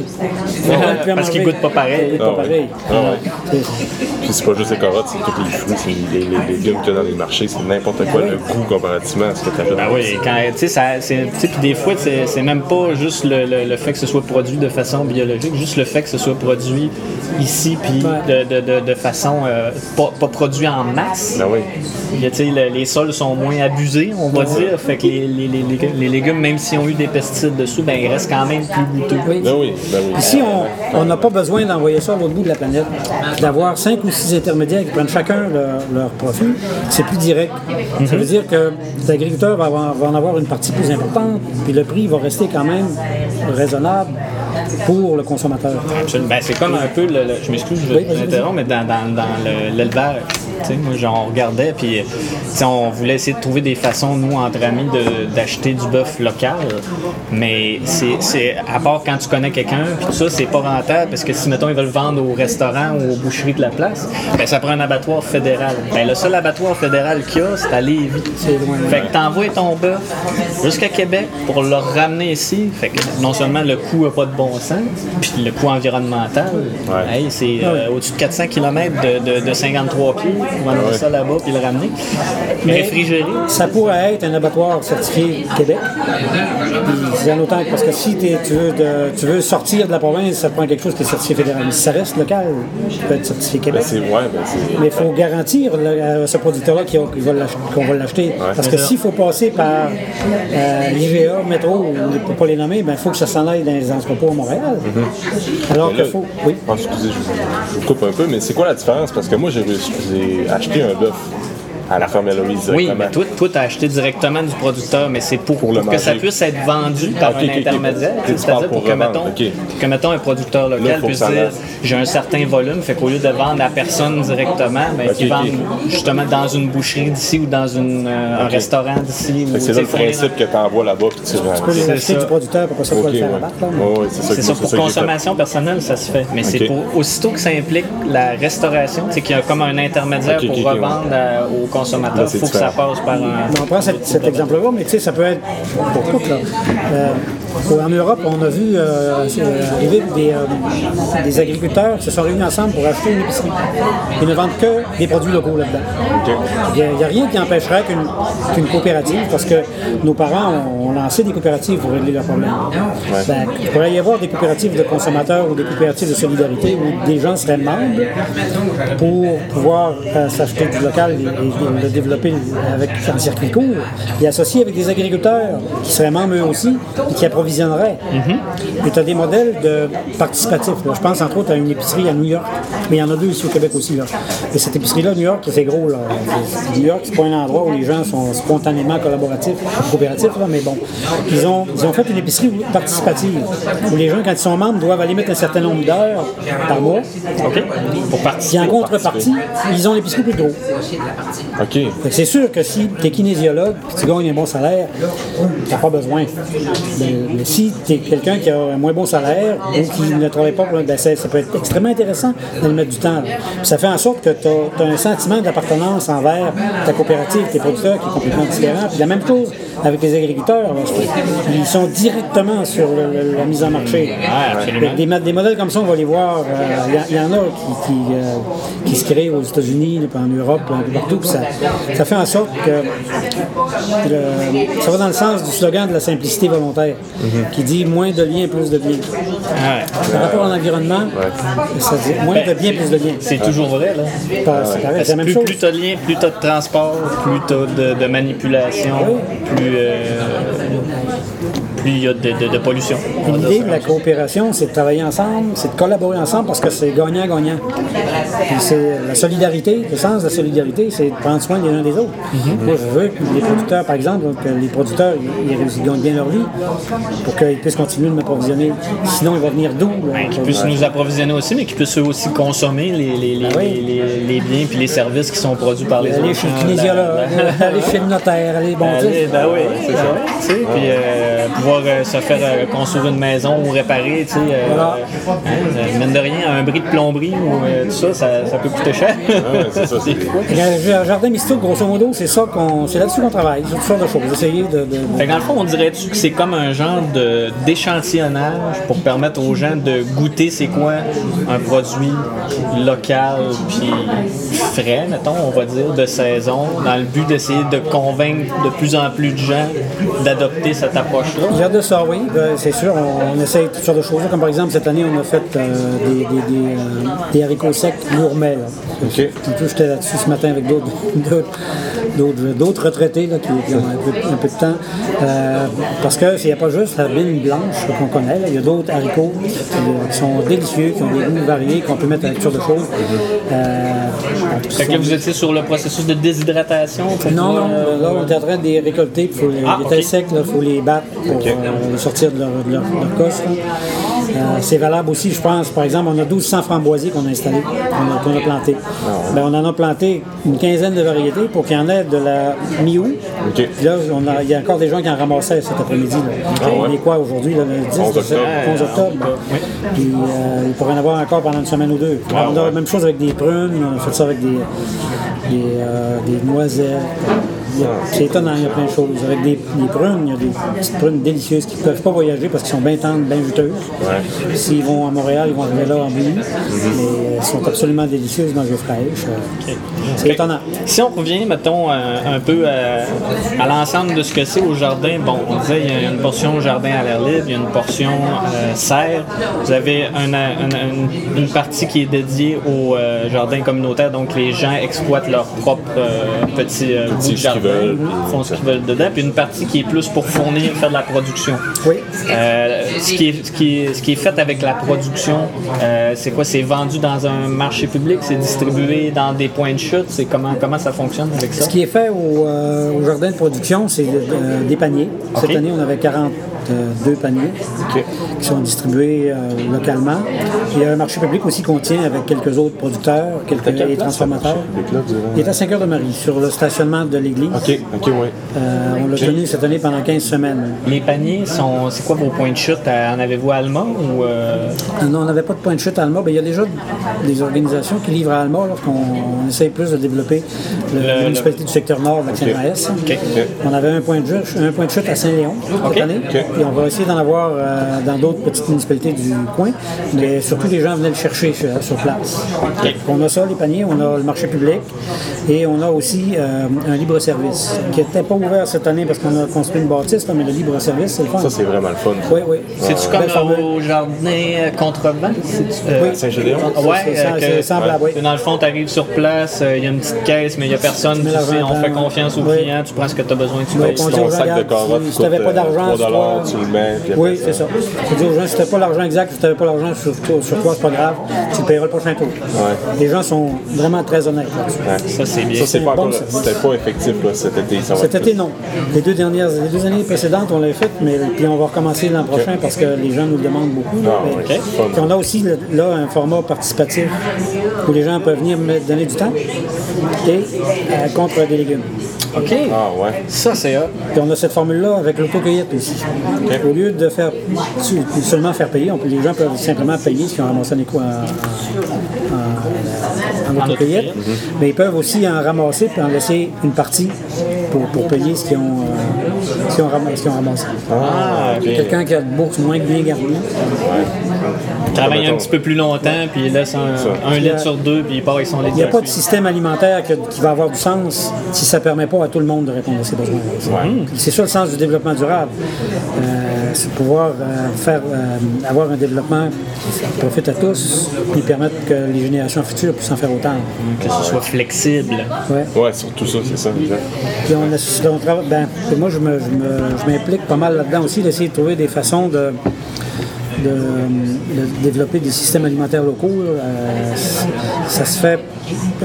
[SPEAKER 3] Ils à
[SPEAKER 2] Parce qu'ils goûtent pas pareil.
[SPEAKER 3] Ils goûtent
[SPEAKER 1] Ah
[SPEAKER 3] pas
[SPEAKER 1] ouais.
[SPEAKER 3] pareil.
[SPEAKER 1] Ah ouais.
[SPEAKER 3] C'est-
[SPEAKER 1] Puis c'est pas juste les carottes, c'est tous les fruits, c'est les, les légumes qu'il y a dans les marchés, c'est n'importe quoi le goût comparativement à ce que tu achètes.
[SPEAKER 2] Ben oui, quand, tu sais, puis des fois, c'est même pas juste le, le- le fait que ce soit produit de façon biologique, juste le fait que ce soit produit ici, puis de, de- de- de façon euh, pas, pas produit en masse.
[SPEAKER 1] Ben oui.
[SPEAKER 2] Tu sais, les sols sont moins abusés, on va dire. Fait que les, les- les- les- les légumes, même s'ils ont eu des pesticides dessus, ben ils restent quand même plus goûteux.
[SPEAKER 3] Oui.
[SPEAKER 1] Ben oui, ben oui.
[SPEAKER 3] Ici, on n'a pas besoin d'envoyer ça à l'autre bout de la planète, d'avoir cinq ou six intermédiaires qui prennent chacun leur, leur profit. C'est plus direct. Ça veut dire que l'agriculteur va, avoir- va en avoir une partie plus importante, puis le prix va rester quand même raisonnable pour le consommateur.
[SPEAKER 2] Absolument. Ben, c'est comme un peu, le, le- je m'excuse, je
[SPEAKER 3] Oui,
[SPEAKER 2] vous interromps, mais dans, dans, dans le- l'élevage, tu sais, moi, genre, on regardait, puis on voulait essayer de trouver des façons, nous, entre amis, de- d'acheter du bœuf local, mais c'est, c'est- à part quand tu connais quelqu'un, puis tout ça, c'est pas rentable, parce que si, mettons, ils veulent vendre au restaurant ou aux boucheries de la place, ben, ça prend un abattoir fédéral. Ben, le seul abattoir fédéral qu'il y a, c'est à Lévis. Fait que t'envoies ton bœuf jusqu'à Québec pour le ramener ici. Fait que non seulement le coût n'a pas de bon sens, puis le coût environnemental,
[SPEAKER 1] Ouais.
[SPEAKER 2] hey, c'est euh, au-dessus de 400 km de, de- de 53 pieds. On va amener ça là-bas puis le ramener.
[SPEAKER 3] Mais-
[SPEAKER 2] Réfrigéré.
[SPEAKER 3] Ça pourrait être un abattoir certifié Québec. Puis c'est en autant que- parce que si t'es- tu, veux de- tu veux sortir de la province, ça prend quelque chose qui est certifié fédéral. Mais si ça reste local, ça peut être certifié
[SPEAKER 1] Ben
[SPEAKER 3] Québec.
[SPEAKER 1] ouais, ben c'est.
[SPEAKER 3] Mais il faut garantir à ce producteur-là va qu'on va l'acheter. Parce que s'il faut passer par euh, l'IGA, métro, ou pour pas les nommer, il faut que ça s'en aille dans les entrepôts à Montréal. Alors
[SPEAKER 1] Mais
[SPEAKER 3] qu'il faut. Oui.
[SPEAKER 1] Ah, excusez, je, je vous coupe un peu, mais c'est quoi la différence? Parce que moi, j'ai j'ai acheté un bœuf à la ferme
[SPEAKER 2] Oui, mais toi, toi acheté directement du producteur, mais c'est pour,
[SPEAKER 1] Pour le
[SPEAKER 2] pour que ça puisse être vendu par un intermédiaire. C'est-à-dire
[SPEAKER 1] pour
[SPEAKER 2] pour que, mettons,
[SPEAKER 1] ok.
[SPEAKER 2] que, mettons, un producteur local
[SPEAKER 1] que
[SPEAKER 2] puisse dire j'ai un certain volume, fait qu'au lieu de vendre à personne directement, ben,
[SPEAKER 1] Ok,
[SPEAKER 2] qu'ils vendent justement dans une boucherie d'ici ou dans une, euh, un restaurant d'ici.
[SPEAKER 1] que c'est là le principe que tu envoies là-bas puis tu
[SPEAKER 3] peux les acheter du producteur pour pas ça pouvoir le faire
[SPEAKER 1] c'est ça.
[SPEAKER 2] C'est
[SPEAKER 1] que-
[SPEAKER 2] ça, pour
[SPEAKER 1] que
[SPEAKER 2] consommation personnelle, ça se fait. Mais c'est pour aussitôt que ça implique la restauration, c'est qu'il y a comme un intermédiaire pour revendre à- Il faut que ça passe par un.
[SPEAKER 3] On prend cet, cet exemple-là, mais tu sais, ça peut être pour tout. Là. Euh, En Europe, on a vu euh, arriver des, euh, des agriculteurs qui se sont réunis ensemble pour acheter une épicerie. Ils ne vendent que des produits locaux là-dedans. Il n'y a, rien qui empêcherait qu'une qu'une coopérative, parce que nos parents ont, lancé des coopératives pour régler leurs problèmes. Ben, il pourrait y avoir des coopératives de consommateurs ou des coopératives de solidarité où des gens seraient membres pour pouvoir euh, s'acheter du local et, et le développer avec un circuit court et associer avec des agriculteurs qui seraient membres eux aussi et qui approvisionneraient. Et tu as des modèles de participatifs. là. Je pense entre autres à une épicerie à New York, mais il y en a deux ici au Québec aussi. Là. Et cette épicerie-là, New York, c'est gros. Là. New York, c'est pas un endroit où les gens sont spontanément collaboratifs, coopératifs, là, mais bon. Ils ont, ils ont fait une épicerie participative où les gens, quand ils sont membres, doivent aller mettre un certain nombre d'heures par mois.
[SPEAKER 2] OK? Pour
[SPEAKER 3] Puis
[SPEAKER 2] participer.
[SPEAKER 3] en contrepartie, ils ont l'épicerie plus gros.
[SPEAKER 1] OK.
[SPEAKER 3] C'est sûr que si tu es kinésiologue et tu gagnes un bon salaire, tu n'as pas besoin. Mais, mais si tu es quelqu'un qui a un moins bon salaire ou qui ne travaille pas, pour- ben ça, ça peut être extrêmement intéressant de mettre du temps. Puis ça fait en sorte que tu as, un sentiment d'appartenance envers ta coopérative, tes producteurs qui est complètement différent. Puis la même chose avec les agriculteurs. là. Ils sont directement sur le- le- la mise en marché.
[SPEAKER 2] Ah.
[SPEAKER 3] Des, mo- des modèles comme ça, on va les voir. euh, Il y, en a qui, qui, euh, qui se créent aux États-Unis, en Europe, un peu partout. ça, ça fait en sorte que le- ça va dans le sens du slogan de la simplicité volontaire, qui dit moins de liens, plus de biens.
[SPEAKER 2] Ah,
[SPEAKER 3] Par rapport à l'environnement, ça dit moins de biens, plus de biens.
[SPEAKER 2] c'est toujours vrai, là.
[SPEAKER 3] Pas- c'est pareil, c'est la même
[SPEAKER 2] plus,
[SPEAKER 3] chose.
[SPEAKER 2] plus t'as de liens, plus t'as de transport, plus t'as de, de manipulation, plus euh, plus il y a de, de- de pollution.
[SPEAKER 3] L'idée de la coopération, c'est de travailler ensemble, c'est de collaborer ensemble parce que c'est gagnant-gagnant. Puis c'est la solidarité, le sens de la solidarité, c'est de prendre soin les uns des autres. Moi, je veux que les producteurs, par exemple, que les producteurs ils, réussissent- gagnent bien leur vie pour qu'ils puissent continuer de m'approvisionner. Sinon, ils vont venir d'où? là?
[SPEAKER 2] Qui puissent nous approvisionner aussi, mais qui puissent eux aussi consommer les, les, les,
[SPEAKER 3] oui.
[SPEAKER 2] les, les- les biens puis les services qui sont produits par les
[SPEAKER 3] Aller
[SPEAKER 2] autres.
[SPEAKER 3] chez le kinésiologue, [laughs] aller chez le notaire, aller, bon.
[SPEAKER 2] Aller, ben oui, c'est ça. Puis euh, pouvoir euh, se faire euh, construire une maison ou réparer, tu sais. euh,
[SPEAKER 3] Voilà.
[SPEAKER 2] hein, mine de rien, un bris de plomberie ou euh, tout ça, ça, ça peut coûter cher.
[SPEAKER 1] ouais, c'est ça, c'est- [laughs]
[SPEAKER 3] jardin mystique, grosso modo, c'est ça qu'on, c'est là-dessus qu'on travaille, sur toutes sortes de choses. Essayer de, de- de-
[SPEAKER 2] Fait que dans le fond, on dirait-tu que c'est comme un genre de, d'échantillonnage pour permettre aux gens de goûter c'est quoi un produit local puis frais, mettons, on va dire, de saison, dans le but d'essayer de convaincre de plus en plus de gens d'adopter cette approche-là?
[SPEAKER 3] De ça, oui. Ben, c'est sûr, on, on essaye toutes sortes de choses. Comme par exemple, cette année, on a fait euh, des, des, des, euh, des haricots secs gourmets. Là.
[SPEAKER 1] OK.
[SPEAKER 3] Un peu, j'étais là-dessus ce matin avec d'autres, [laughs] d'autres, retraités là, qui, qui ont un peu, un peu de temps. Euh, parce qu'il n'y a pas juste la bine blanche qu'on connaît. Il y a d'autres haricots qui, qui sont délicieux, qui ont des goûts variés, qu'on peut mettre avec toutes sortes de choses. Euh,
[SPEAKER 2] que vous étiez sur le processus de déshydratation
[SPEAKER 3] non,
[SPEAKER 2] euh,
[SPEAKER 3] là, on est en train de les récolter, il faut les,
[SPEAKER 2] Ah,
[SPEAKER 3] les étals
[SPEAKER 2] ok.
[SPEAKER 3] secs, il faut les battre pour euh, sortir de leur, de leur, de leur cosse. là. Euh, c'est valable aussi, je pense, par exemple, on a 1200 framboisiers qu'on a installés, qu'on a, a plantés. Ben, on en a planté une quinzaine de variétés pour qu'il y en ait de la mi-août. Là, il y a encore des gens qui en ramassaient cet après-midi. là. On est quoi aujourd'hui, le 10
[SPEAKER 1] 11 octobre.
[SPEAKER 3] 11 octobre. Puis euh, il pourrait y en avoir encore pendant une semaine ou deux. on a la même chose avec des prunes, on a fait ça avec des, des, euh, des noisettes. C'est étonnant, il y a plein de choses. Avec des, des prunes, il y a des petites prunes délicieuses qui ne peuvent pas voyager parce qu'elles sont bien tendres, bien juteuses. S'ils vont à Montréal, ils vont arriver là en bouillie. Mais elles sont absolument délicieuses dans le fraîche. C'est étonnant.
[SPEAKER 2] Si on revient, mettons, euh, un peu à, à l'ensemble de ce que c'est au jardin, bon, on disait il y a une portion jardin à l'air libre, il y a une portion euh, serre. Vous avez un- un- un- une partie qui est dédiée au euh, jardin communautaire, donc les gens exploitent leur propre euh, petit euh, bout de
[SPEAKER 1] qu'ils
[SPEAKER 2] jardin,
[SPEAKER 1] veulent.
[SPEAKER 2] font ce qu'ils veulent dedans, puis une partie qui est plus pour fournir, faire de la production.
[SPEAKER 3] Oui.
[SPEAKER 2] Euh, ce, qui est, ce, qui est, ce qui est fait avec la production, euh, c'est quoi? C'est vendu dans un marché public? C'est distribué dans des points de chute? C'est comment, comment ça fonctionne avec ça?
[SPEAKER 3] Ce qui est fait au, euh, au jardin de production, c'est euh, des paniers. Cette année, on avait 42 paniers qui sont distribués euh, localement. Il y a un marché public aussi qu'on tient avec quelques autres producteurs, quelques et transformateurs. Il est à 5 heures de Marie, sur le stationnement de l'église.
[SPEAKER 1] OK, OK, ouais.
[SPEAKER 3] Euh, on l'a tenu cette année pendant 15 semaines.
[SPEAKER 2] Les paniers, sont, c'est quoi vos points de chute? Euh, En avez-vous à Alma ou... euh,
[SPEAKER 3] Non, on n'avait pas de point de chute à Alma. Ben, il y a déjà des organisations qui livrent à Alma lorsqu'on on essaye plus de développer le, la municipalité du secteur nord de Saint-Maës. On avait un point, de chute, un point de chute à Saint-Léon cette année. Puis on va essayer d'en avoir euh, dans d'autres petites municipalités du coin, mais surtout les gens venaient le chercher sur, sur place. Donc, on a ça, les paniers, on a le marché public et on a aussi euh, un libre-service qui n'était pas ouvert cette année parce qu'on a construit une bâtisse, là, mais le libre-service, c'est le fun.
[SPEAKER 1] Ça, c'est vraiment le fun.
[SPEAKER 3] Oui, oui.
[SPEAKER 2] C'est-tu comme au jardin contrevent? C'est-tu, euh,
[SPEAKER 3] Oui.
[SPEAKER 1] Saint-Gédéon?
[SPEAKER 2] Ouais,
[SPEAKER 3] C'est- c'est-
[SPEAKER 2] euh, que-
[SPEAKER 3] c'est semblable, oui.
[SPEAKER 2] Dans le fond, tu arrives sur place, euh, il y a une petite caisse, mais il n'y a personne. Tu sais, on fait confiance au
[SPEAKER 3] Oui.
[SPEAKER 2] client, tu prends ce que tu as besoin, tu
[SPEAKER 3] Oui,
[SPEAKER 2] payes.
[SPEAKER 1] Ton sac de carottes
[SPEAKER 3] si- t'avais
[SPEAKER 1] coûte,
[SPEAKER 3] pas
[SPEAKER 1] euh,
[SPEAKER 3] d'argent
[SPEAKER 1] 3
[SPEAKER 3] sur toi-
[SPEAKER 1] tu le mets.
[SPEAKER 3] Oui, c'est ça. Je dis aux gens, si tu n'as pas l'argent exact, si tu n'avais pas l'argent sur, toi- sur toi, c'est pas grave, tu le payeras le prochain tour.
[SPEAKER 1] Ouais.
[SPEAKER 3] Les gens sont vraiment très honnêtes là-dessus.
[SPEAKER 2] Ça, c'est bien.
[SPEAKER 1] Ça, c'est pas
[SPEAKER 3] service.
[SPEAKER 1] C'était pas effectif cet été. Ça va
[SPEAKER 3] Cet
[SPEAKER 1] être
[SPEAKER 3] été,
[SPEAKER 1] plus.
[SPEAKER 3] non. Les deux dernières, les deux années précédentes, on l'a fait, mais puis on va recommencer l'an prochain parce que les gens nous le demandent beaucoup. là.
[SPEAKER 1] Ah,
[SPEAKER 3] Mais-. Puis on a aussi là un format participatif où les gens peuvent venir me donner du temps et euh, contre des légumes.
[SPEAKER 2] OK.
[SPEAKER 1] Ah ouais.
[SPEAKER 2] Ça, c'est hot.
[SPEAKER 3] Puis on a cette formule-là avec l'autocueillette aussi. Au lieu de faire seulement faire payer, on peut- les gens peuvent simplement payer ce qu'ils ont ramassé en éco en, en- mais ils peuvent aussi en ramasser puis en laisser une partie pour, pour payer ce qu'ils ont, euh, ce qu'ils ont, ramassé- ont.
[SPEAKER 1] Ah.
[SPEAKER 3] Quelqu'un qui a une bourse moins bien garnie,
[SPEAKER 2] Travaille un petit peu plus longtemps, puis il laisse un, un litre sur deux, puis il part avec son litre
[SPEAKER 3] il n'y a pas de système alimentaire que- qui va avoir du sens si ça ne permet pas à tout le monde de répondre à ses besoins. C'est ça le sens du développement durable. Euh, c'est pouvoir euh, faire, euh, avoir un développement qui profite à tous, puis permettre que les générations futures puissent en faire autant.
[SPEAKER 2] Que ce soit flexible.
[SPEAKER 3] Ouais.
[SPEAKER 1] Ouais, surtout ça, c'est ça. exact.
[SPEAKER 3] Puis on, a- on travaille- ben, moi, je me- je me- je m'implique pas mal là-dedans aussi, d'essayer de trouver des façons de, de, développer des systèmes alimentaires locaux. Euh, ça se fait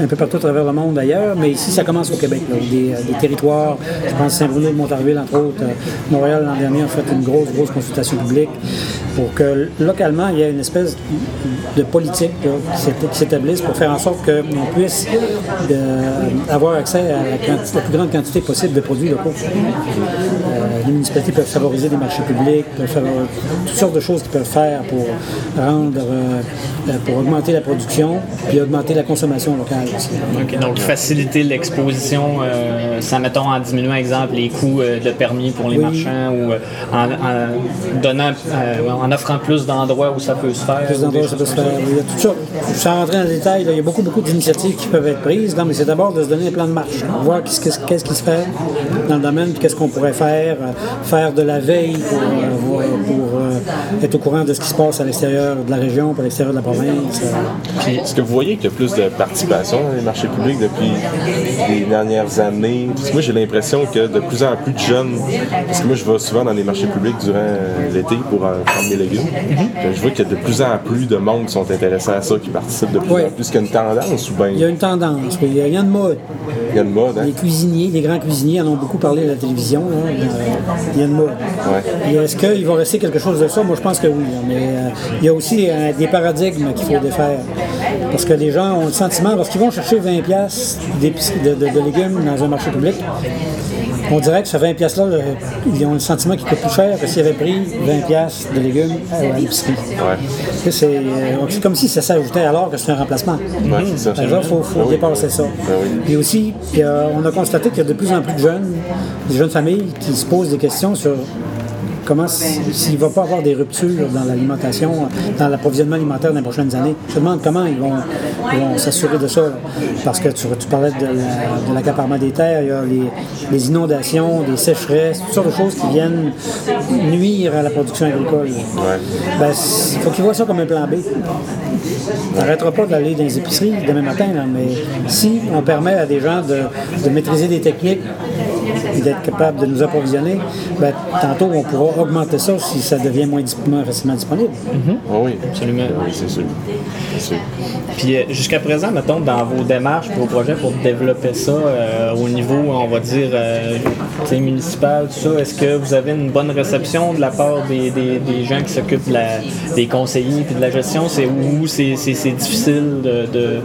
[SPEAKER 3] un peu partout à travers le monde d'ailleurs, mais ici, ça commence au Québec. où des, territoires, je pense Saint-Bruno Montarville, entre autres, euh, Montréal l'an dernier a fait une grosse, grosse consultation publique pour que localement, il y ait une espèce de politique qui s'ét- qui s'établisse pour faire en sorte qu'on puisse avoir accès à la plus grande quantité possible de produits locaux. Les municipalités peuvent favoriser des marchés publics, peuvent faire toutes sortes de choses qu'ils peuvent faire pour rendre, euh, pour augmenter la production, puis augmenter la consommation locale aussi.
[SPEAKER 2] Donc faciliter l'exposition, euh, mettons en diminuant, exemple, les coûts euh, de permis pour les
[SPEAKER 3] Oui.
[SPEAKER 2] marchands ou euh, en, en donnant, en offrant plus d'endroits où ça peut se faire.
[SPEAKER 3] Plus d'endroits où ça peut se faire. Il y a tout ça. Sans rentrer dans le détail, là, il y a beaucoup, beaucoup d'initiatives qui peuvent être prises. Non, mais c'est d'abord de se donner un plan de marche. Voir qu'est-ce, qu'est-ce- qu'est-ce qui se fait dans le domaine, qu'est-ce qu'on pourrait faire. Faire de la veille pour, euh, pour, être au courant de ce qui se passe à l'extérieur de la région, puis à l'extérieur de la province. euh.
[SPEAKER 1] Est-ce que vous voyez qu'il y a plus de participation dans les marchés publics depuis les dernières années? Parce que moi, j'ai l'impression que de plus en plus de jeunes, parce que moi, je vais souvent dans les marchés publics durant euh, l'été pour euh, prendre mes légumes. que Je vois qu'il y a de plus en plus de monde qui sont intéressés à ça, qui participent de plus
[SPEAKER 3] Oui.
[SPEAKER 1] en plus. Qu'il y a une tendance ou bien?
[SPEAKER 3] Il y a une tendance. Il y a rien de mode.
[SPEAKER 1] il y a une mode, hein?
[SPEAKER 3] Les cuisiniers, les grands cuisiniers en ont beaucoup parlé à la télévision. là. Euh, Il y a une mode.
[SPEAKER 1] Ouais.
[SPEAKER 3] Et Est-ce qu'il va rester quelque chose de ça? Moi, je pense que oui. là. Mais euh, il y a aussi euh, des paradigmes qu'il faut défaire. Parce que les gens ont le sentiment, parce qu'ils vont chercher 20 pièces de, de- de légumes dans un marché public, on dirait que ce 20 pièces-là, ils ont le sentiment qu'il coûte plus cher que s'ils avaient pris 20 pièces de légumes à l'épicerie.
[SPEAKER 1] Ouais.
[SPEAKER 3] C'est euh, c'est comme si ça s'ajoutait alors que c'est un remplacement.
[SPEAKER 1] Ouais, ça.
[SPEAKER 3] Exemple, il faut, faut
[SPEAKER 1] oui.
[SPEAKER 3] dépasser ça.
[SPEAKER 1] Ben oui.
[SPEAKER 3] Puis aussi, puis, on a constaté qu'il y a de plus en plus de jeunes, des jeunes familles qui se posent des questions sur comment, s- s'il ne va pas avoir des ruptures dans l'alimentation, dans l'approvisionnement alimentaire dans les prochaines années? Je me demande comment ils vont, s'assurer de ça. là. Parce que tu, tu parlais de la- de l'accaparement des terres, il y a les, les inondations, des sécheresses, toutes sortes de choses qui viennent nuire à la production agricole.
[SPEAKER 1] Ouais.
[SPEAKER 3] Ben, il faut qu'ils voient ça comme un plan B. On n'arrêtera pas d'aller dans les épiceries demain matin, là, mais si on permet à des gens de, de maîtriser des techniques et d'être capable de nous approvisionner, ben, tantôt on pourra augmenter ça si ça devient moins, moins facilement disponible.
[SPEAKER 1] Ah oui.
[SPEAKER 2] Absolument.
[SPEAKER 1] Oui, c'est sûr. C'est sûr.
[SPEAKER 2] Puis euh, jusqu'à présent, mettons, dans vos démarches, vos projets pour développer ça euh, au niveau, on va dire, euh, municipal, tout ça, est-ce que vous avez une bonne réception de la part des, des- des gens qui s'occupent de la- des conseillers puis de la gestion? C'est où c'est, c'est- c'est difficile de... de-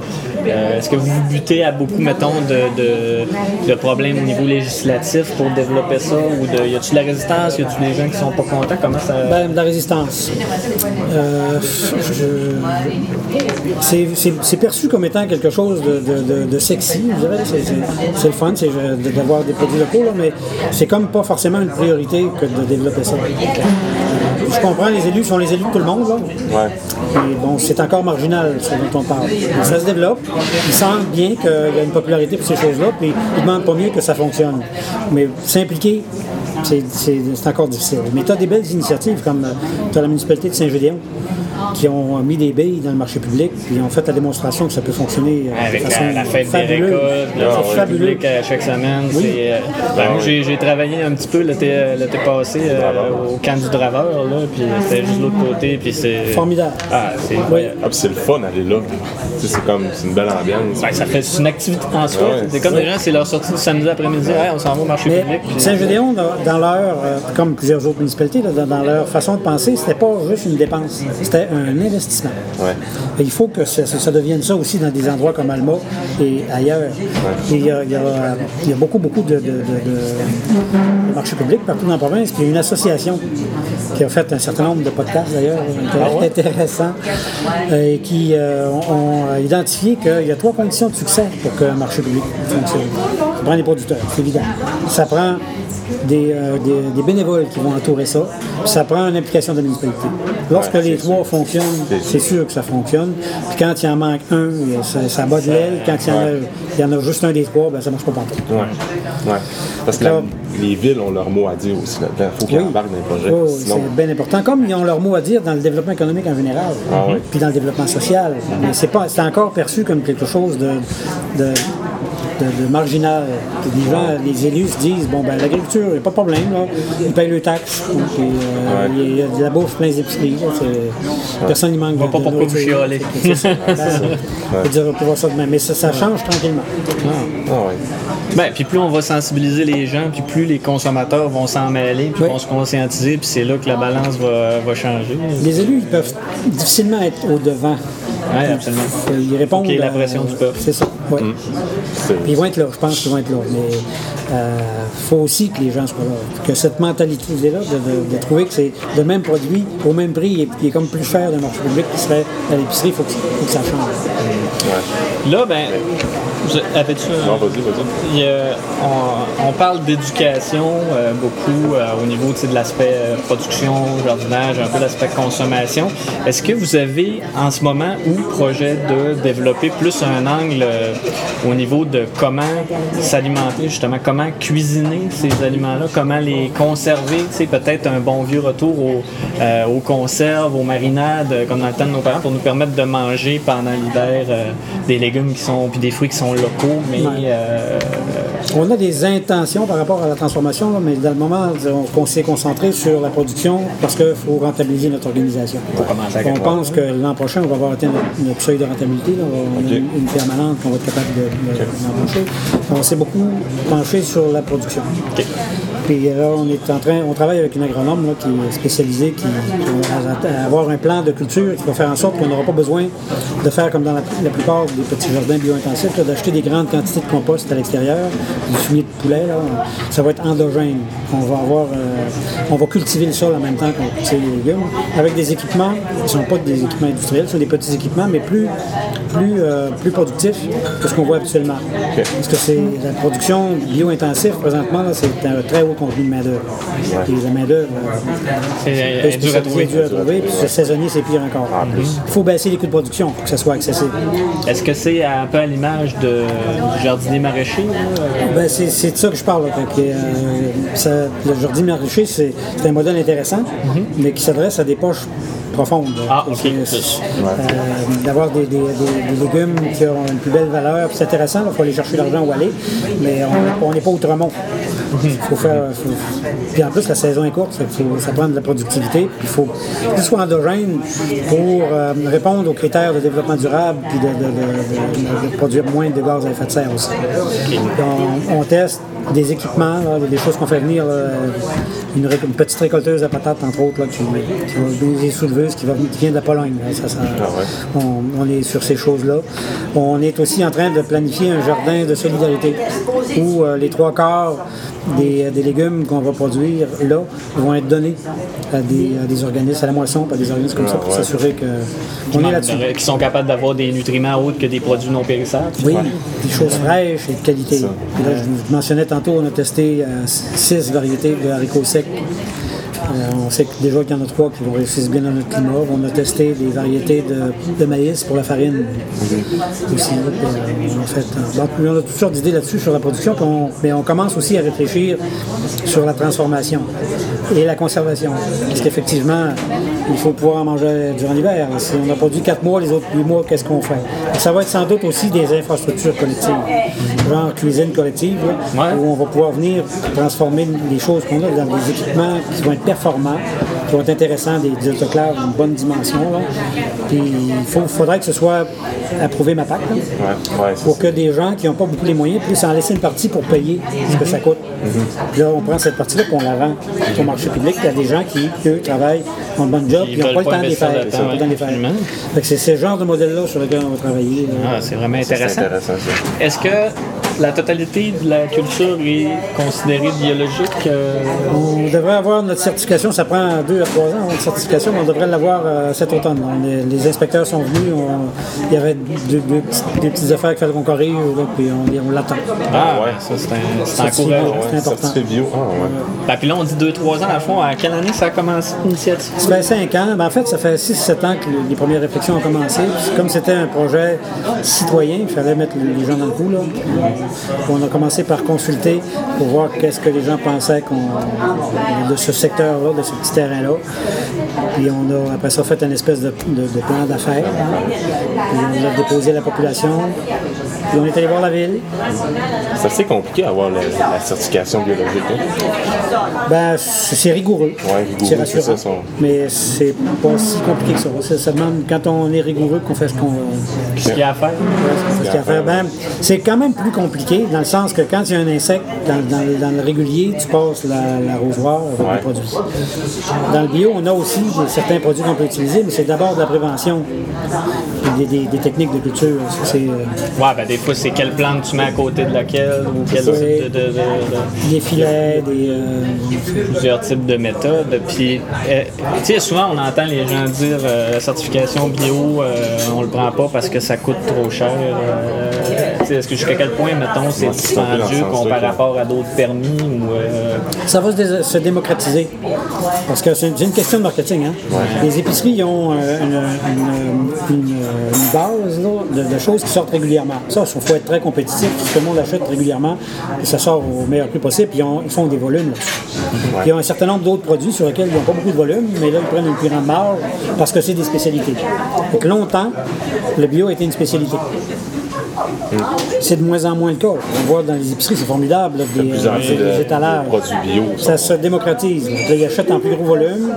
[SPEAKER 2] euh, est-ce que vous butez à beaucoup, mettons, de, de- problèmes au niveau législatif? pour développer ça? Ou y a-tu de la résistance? Y a-tu des gens qui sont pas contents? Comment ça.
[SPEAKER 3] Ben, de la résistance. Euh, c'est- perçu comme étant quelque chose de, de- sexy, je dirais. C'est- le fun, euh, d'avoir des produits locaux, mais c'est comme pas forcément une priorité que de développer ça. Je comprends, les élus sont les élus de tout le monde, là.
[SPEAKER 1] Ouais.
[SPEAKER 3] Et bon, c'est encore marginal ce dont on parle. Mais ça se développe. Ils sentent bien qu'il y a une popularité pour ces choses-là, puis ils ne demandent pas mieux que ça fonctionne. Mais s'impliquer, c'est encore difficile. Mais tu as des belles initiatives comme tu as la municipalité de Saint-Gédéon qui ont mis des billes dans le marché public, puis ont fait la démonstration que ça peut fonctionner euh,
[SPEAKER 2] Avec
[SPEAKER 3] de façon
[SPEAKER 2] la, la fête des
[SPEAKER 3] fabuleuse.
[SPEAKER 2] récoltes, le
[SPEAKER 3] fabuleux.
[SPEAKER 2] public à chaque semaine.
[SPEAKER 3] Oui.
[SPEAKER 2] c'est, euh, ben, moi, j'ai, travaillé un petit peu l'été, l'été passé euh, au camp du Draveur, là, puis c'était juste de l'autre côté, puis c'est...
[SPEAKER 3] Formidable.
[SPEAKER 2] Ah, c'est
[SPEAKER 3] Oui.
[SPEAKER 1] Ah, le fun d'aller là. Tu sais, c'est comme, c'est une belle ambiance.
[SPEAKER 2] Ben, ça fait c'est une activité en soi.
[SPEAKER 1] Ouais.
[SPEAKER 2] c'est comme les gens, c'est leur sortie du samedi après-midi, Hey, on s'en va au marché
[SPEAKER 3] Mais
[SPEAKER 2] public.
[SPEAKER 3] Saint-Gédéon, dans, dans leur, euh, comme plusieurs autres municipalités, là, dans, dans leur façon de penser, c'était pas juste une dépense, c'était un investissement.
[SPEAKER 1] Ouais.
[SPEAKER 3] Et il faut que ça, devienne ça aussi dans des endroits comme Alma et ailleurs. Et il, y a, il y a- il y a beaucoup, beaucoup de, de- de- de- de marchés publics partout dans la province. Puis il y a une association qui a fait un certain nombre de podcasts d'ailleurs intér- intéressants et qui euh, ont, ont identifié qu'il y a trois conditions de succès pour qu'un marché public fonctionne. Ça prend des producteurs, c'est évident. Ça prend des, euh, des- des bénévoles qui vont entourer ça. Ça prend une implication de la municipalité. Lorsque
[SPEAKER 1] Ouais,
[SPEAKER 3] les trois fonctionnent, c'est sûr que ça fonctionne. Puis quand il en manque un, ça, ça bat de l'aile. Quand il y, en a, il y en a juste un des trois, ben ça marche pas partout.
[SPEAKER 1] Ouais. Ouais. Parce que la- les villes ont leur mot à dire aussi là-dedans. Il faut qu'ils
[SPEAKER 3] Oui.
[SPEAKER 1] embarquent dans les projets.
[SPEAKER 3] Oh,
[SPEAKER 1] Sinon,
[SPEAKER 3] c'est bien important. Comme ils ont leur mot à dire dans le développement économique en général,
[SPEAKER 1] Ah
[SPEAKER 3] puis dans le développement social. Mais c'est encore perçu comme quelque chose de, de, de- de marginal. Les gens, les élus se disent bon ben l'agriculture, il n'y a pas de problème, là. ils payent le taxes, puis euh, il y a de la bouffe plein les épiceries. là. C'est- Personne n'y manque de,
[SPEAKER 2] pas
[SPEAKER 3] de
[SPEAKER 2] pourquoi vous chialer.
[SPEAKER 3] C'est ça. On peut on voir ça demain. Mais ça, ça change tranquillement.
[SPEAKER 1] ah ouais.
[SPEAKER 2] Ben, puis plus on va sensibiliser les gens, puis plus les consommateurs vont s'en mêler, puis
[SPEAKER 3] Oui.
[SPEAKER 2] vont se conscientiser, puis c'est là que la balance va, va changer.
[SPEAKER 3] Les élus, ils peuvent difficilement être au devant.
[SPEAKER 2] Oui, absolument.
[SPEAKER 3] Ils répondent.
[SPEAKER 2] Y ait la
[SPEAKER 3] euh,
[SPEAKER 2] pression du peuple.
[SPEAKER 3] C'est ça. oui.
[SPEAKER 1] C'est-
[SPEAKER 3] Puis ils vont être là, je pense qu'ils vont être là. Mais il faut aussi que les gens soient là. Que cette mentalité-là, de, de- de trouver que c'est le même produit au même prix et qui est comme plus cher d'un marché public qui serait à l'épicerie, il faut, que- faut que ça change.
[SPEAKER 2] Là, ben, avais-tu
[SPEAKER 1] Non, vas-y, vas-y.
[SPEAKER 2] On, on parle d'éducation euh, beaucoup euh, au niveau de l'aspect euh, production, jardinage, un peu l'aspect consommation. Est-ce que vous avez en ce moment ou projet de développer plus un angle au niveau de comment s'alimenter, justement, comment cuisiner ces aliments-là, comment les conserver, tu sais, peut-être un bon vieux retour aux, aux conserves, aux marinades, comme dans le temps de nos parents, pour nous permettre de manger pendant l'hiver des légumes qui sont, puis des fruits qui sont locaux, mais euh,
[SPEAKER 3] On a des intentions par rapport à la transformation, là, mais dans le moment, on, on s'est concentré sur la production parce qu'il faut rentabiliser notre organisation. On pense que l'an prochain, on va avoir atteint notre, notre seuil de rentabilité. là. On a une, une permanente qu'on va être capable de- de-. On s'est beaucoup penché sur la production. Puis là, on est en train, on travaille avec une agronome là, qui est spécialisée, qui, qui va avoir un plan de culture qui va faire en sorte qu'on n'aura pas besoin de faire comme dans la, la plupart des petits jardins bio-intensifs, d'acheter des grandes quantités de compost à l'extérieur, du fumier de poulet. Là, ça va être endogène. On va avoir, euh, on va cultiver le sol en même temps qu'on cultive les légumes, avec des équipements qui ne sont pas des équipements industriels, ce sont des petits équipements, mais plus, plus, euh, plus productifs que ce qu'on voit habituellement. Parce que c'est la production bio-intensive présentement, c'est un très haut contenu de main-d'œuvre. Et la main-d'œuvre, euh, est
[SPEAKER 2] à trouver.
[SPEAKER 3] dur à trouver, puis c'est saisonnier, c'est pire encore. Il faut baisser les coûts de production pour que ça soit accessible.
[SPEAKER 2] Est-ce que c'est un peu à l'image de, du jardinier maraîcher?
[SPEAKER 3] Ben, c'est c'est de ça que je parle. là, que, euh, ça- le jardin maraîcher, c'est c'est un modèle intéressant, mais qui s'adresse à des poches profondes.
[SPEAKER 2] Ah, ok.
[SPEAKER 3] Euh, D'avoir des, des- des- des légumes qui ont une plus belle valeur, puis c'est intéressant, il faut aller chercher l'argent où aller, mais on- n'est pas outremont. Faut faire, faut- puis en plus, la saison est courte, ça, faut- ça prend de la productivité. Il faut ce soit endogène pour euh, répondre aux critères de développement durable puis de, de- de- de- de produire moins de gaz à effet de serre aussi. On, on teste des équipements, là, des choses qu'on fait venir, là, une, ré- une petite récolteuse à patates, entre autres, là, qui, qui va des souleveuses qui, va, qui vient de la Pologne. là. Ça, ça-
[SPEAKER 1] Ah ouais.
[SPEAKER 3] on, on est sur ces choses-là. On est aussi en train de planifier un jardin de solidarité où euh, les trois quarts des, des légumes qu'on va produire là vont être donnés à des, à des organismes, à la moisson, à des organismes comme ça, pour
[SPEAKER 1] ouais.
[SPEAKER 3] s'assurer que on est là-dessus.
[SPEAKER 2] Qui sont capables d'avoir des nutriments autres que des produits non périssables.
[SPEAKER 3] Oui, des choses fraîches et de qualité. Là, je vous mentionnais tantôt, on a testé euh, six variétés de haricots secs. On sait que déjà qu'il y en a trois qui vont réussir bien dans notre climat. On a testé des variétés de, de maïs pour la farine aussi. Puis, euh, on, a fait, puis on a toutes sortes d'idées là-dessus sur la production, on- mais on commence aussi à réfléchir sur la transformation et la conservation. Parce qu'effectivement, il faut pouvoir en manger durant l'hiver. Si on a produit quatre mois, les autres huit mois, qu'est-ce qu'on fait? Ça va être sans doute aussi des infrastructures collectives, genre cuisine collective, là,
[SPEAKER 2] Ouais.
[SPEAKER 3] où on va pouvoir venir transformer les choses qu'on a dans des équipements qui vont être performants, qui vont être intéressants, des, des autoclaves d'une bonne dimension. là. Puis il faudrait que ce soit approuvé MAPAC, là,
[SPEAKER 1] Ouais, ouais, c'est
[SPEAKER 3] pour
[SPEAKER 1] ça.
[SPEAKER 3] que des gens qui n'ont pas beaucoup les moyens puissent en laisser une partie pour payer ce que ça coûte. Puis là, on prend cette partie-là et on la rend au marché public. Il y a des gens qui, eux, travaillent, ont un bon job,
[SPEAKER 2] Ils
[SPEAKER 3] puis ils n'ont
[SPEAKER 2] veulent
[SPEAKER 3] pas le temps de les faire.
[SPEAKER 2] de
[SPEAKER 3] de c'est ce genre de modèle-là sur lequel on va travailler. là.
[SPEAKER 2] Ah, c'est vraiment
[SPEAKER 1] C'est
[SPEAKER 2] intéressant.
[SPEAKER 1] intéressant, ça.
[SPEAKER 2] Est-ce que la totalité de la culture est considérée biologique? euh,
[SPEAKER 3] On devrait avoir notre certification, ça prend deux à trois ans, notre certification, mais on devrait l'avoir euh, cet automne. Les inspecteurs sont venus, on- il y avait deux, deux des petites affaires qu'il fallait qu'on corrige, puis on, on l'attend.
[SPEAKER 2] Ah,
[SPEAKER 1] ouais.
[SPEAKER 2] ça c'est un- c'est encourageant.
[SPEAKER 3] ouais. C'est important.
[SPEAKER 1] certifié bio. Ah, ouais.
[SPEAKER 2] Ben, puis là, on dit 2-3 ans, à fond. À quelle année ça a commencé l'initiative?
[SPEAKER 3] Ça fait cinq ans, mais en fait, ça fait 6-7 ans que les premières réflexions ont commencé. Puis Comme c'était un projet citoyen, il fallait mettre les gens dans le coup. Là. On a commencé par consulter pour voir qu'est-ce que les gens pensaient de ce secteur-là, de ce petit terrain-là. Puis on a après ça fait une espèce de, plan d'affaires. On l'a déposé la population. Puis on est allé voir la ville.
[SPEAKER 1] C'est assez compliqué à avoir la, la certification biologique. hein?
[SPEAKER 3] Ben, c'est rigoureux.
[SPEAKER 1] Ouais, rigoureux,
[SPEAKER 3] c'est rassurant.
[SPEAKER 1] ça, son-
[SPEAKER 3] Mais c'est pas si compliqué que ça. Ça, ça demande, quand on est rigoureux, qu'on fait ce qu'on
[SPEAKER 2] Ce qu'il y a à faire?
[SPEAKER 3] ce qu'il y a à faire. Ben, c'est quand même plus compliqué dans le sens que quand il y a un insecte dans, dans- dans le régulier, tu passes la, la avec
[SPEAKER 1] Ouais.
[SPEAKER 3] des produits. Dans le bio, on a aussi certains produits qu'on peut utiliser, mais c'est d'abord de la prévention des, des- des techniques de culture. C'est euh,
[SPEAKER 2] Ouais, ben des fois, c'est quelle plante tu mets à côté de laquelle ou quel type de, de- de- de-
[SPEAKER 3] des filets, des. euh,
[SPEAKER 2] plusieurs types de méthodes. Puis, euh, tu sais, souvent, on entend les gens dire la certification bio, on le prend pas parce que ça coûte trop cher. Est-ce que jusqu'à quel point, mettons, c'est dispendieux par rapport à d'autres permis ou. euh,
[SPEAKER 3] Ça va se, dé- se démocratiser. Parce que c'est une, question de marketing. Hein? Les épiceries ont euh, une, une- une- une base là, de, de choses qui sortent régulièrement. Ça, il faut être très compétitif. Tout le monde achète régulièrement, et ça sort au meilleur prix possible, puis ils, ont- ils font des volumes Ils ont un certain nombre d'autres produits sur lesquels ils n'ont pas beaucoup de volume, mais là, ils prennent une plus grande marge parce que c'est des spécialités. Donc longtemps, le bio a été une spécialité. C'est de moins en moins le cas. On voit dans les épiceries, c'est formidable, là, des,
[SPEAKER 1] plus
[SPEAKER 3] euh, des étalages.
[SPEAKER 1] produits bio,
[SPEAKER 3] Ça se démocratise. Là, ils achètent en plus gros volume,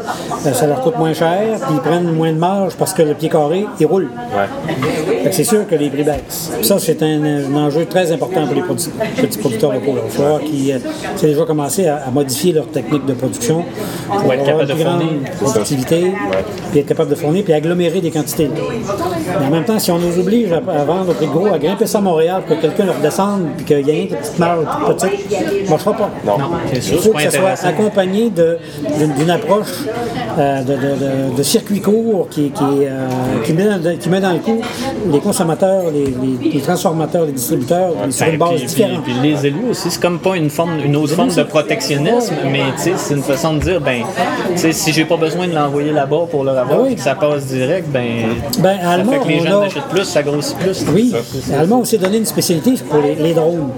[SPEAKER 3] euh, ça leur coûte moins cher, puis ils prennent moins de marge parce que le pied carré, il roule.
[SPEAKER 1] Ouais.
[SPEAKER 3] C'est sûr que les prix baissent. Ça, c'est un, un enjeu très important pour les petits producteurs locaux. Il faut voir qu'ils euh, c'est déjà commencé à, à modifier leur technique de production pour,
[SPEAKER 2] être
[SPEAKER 3] avoir une grande productivité, puis être capable de fournir, puis agglomérer des quantités. Mais en même temps, si on nous oblige à, à vendre au prix gros, à grimper ça à Montréal, que quelqu'un le redescende, puis qu'il y ait une petite marge toute petite, ça ne marchera pas.
[SPEAKER 1] Non.
[SPEAKER 2] c'est sûr,
[SPEAKER 3] Il faut que ça soit accompagné d'une approche euh, de, de, de- de circuit court qui, qui, euh, qui, met dans, qui met dans le coup les consommateurs, les, les- les transformateurs, les distributeurs mais sur une base
[SPEAKER 2] puis,
[SPEAKER 3] différente.
[SPEAKER 2] puis- puis les élus aussi, c'est comme pas une forme, une autre forme de protectionnisme, mais c'est une façon de dire, ben, si j'ai pas besoin de l'envoyer là-bas pour le avoir,
[SPEAKER 3] Ah oui.
[SPEAKER 2] que ça passe direct, ben,
[SPEAKER 3] Ben,
[SPEAKER 2] ça fait que les gens
[SPEAKER 3] a-
[SPEAKER 2] achètent plus, ça grossit plus.
[SPEAKER 3] Oui, Allemand aussi donné une spécialité pour les, les drones.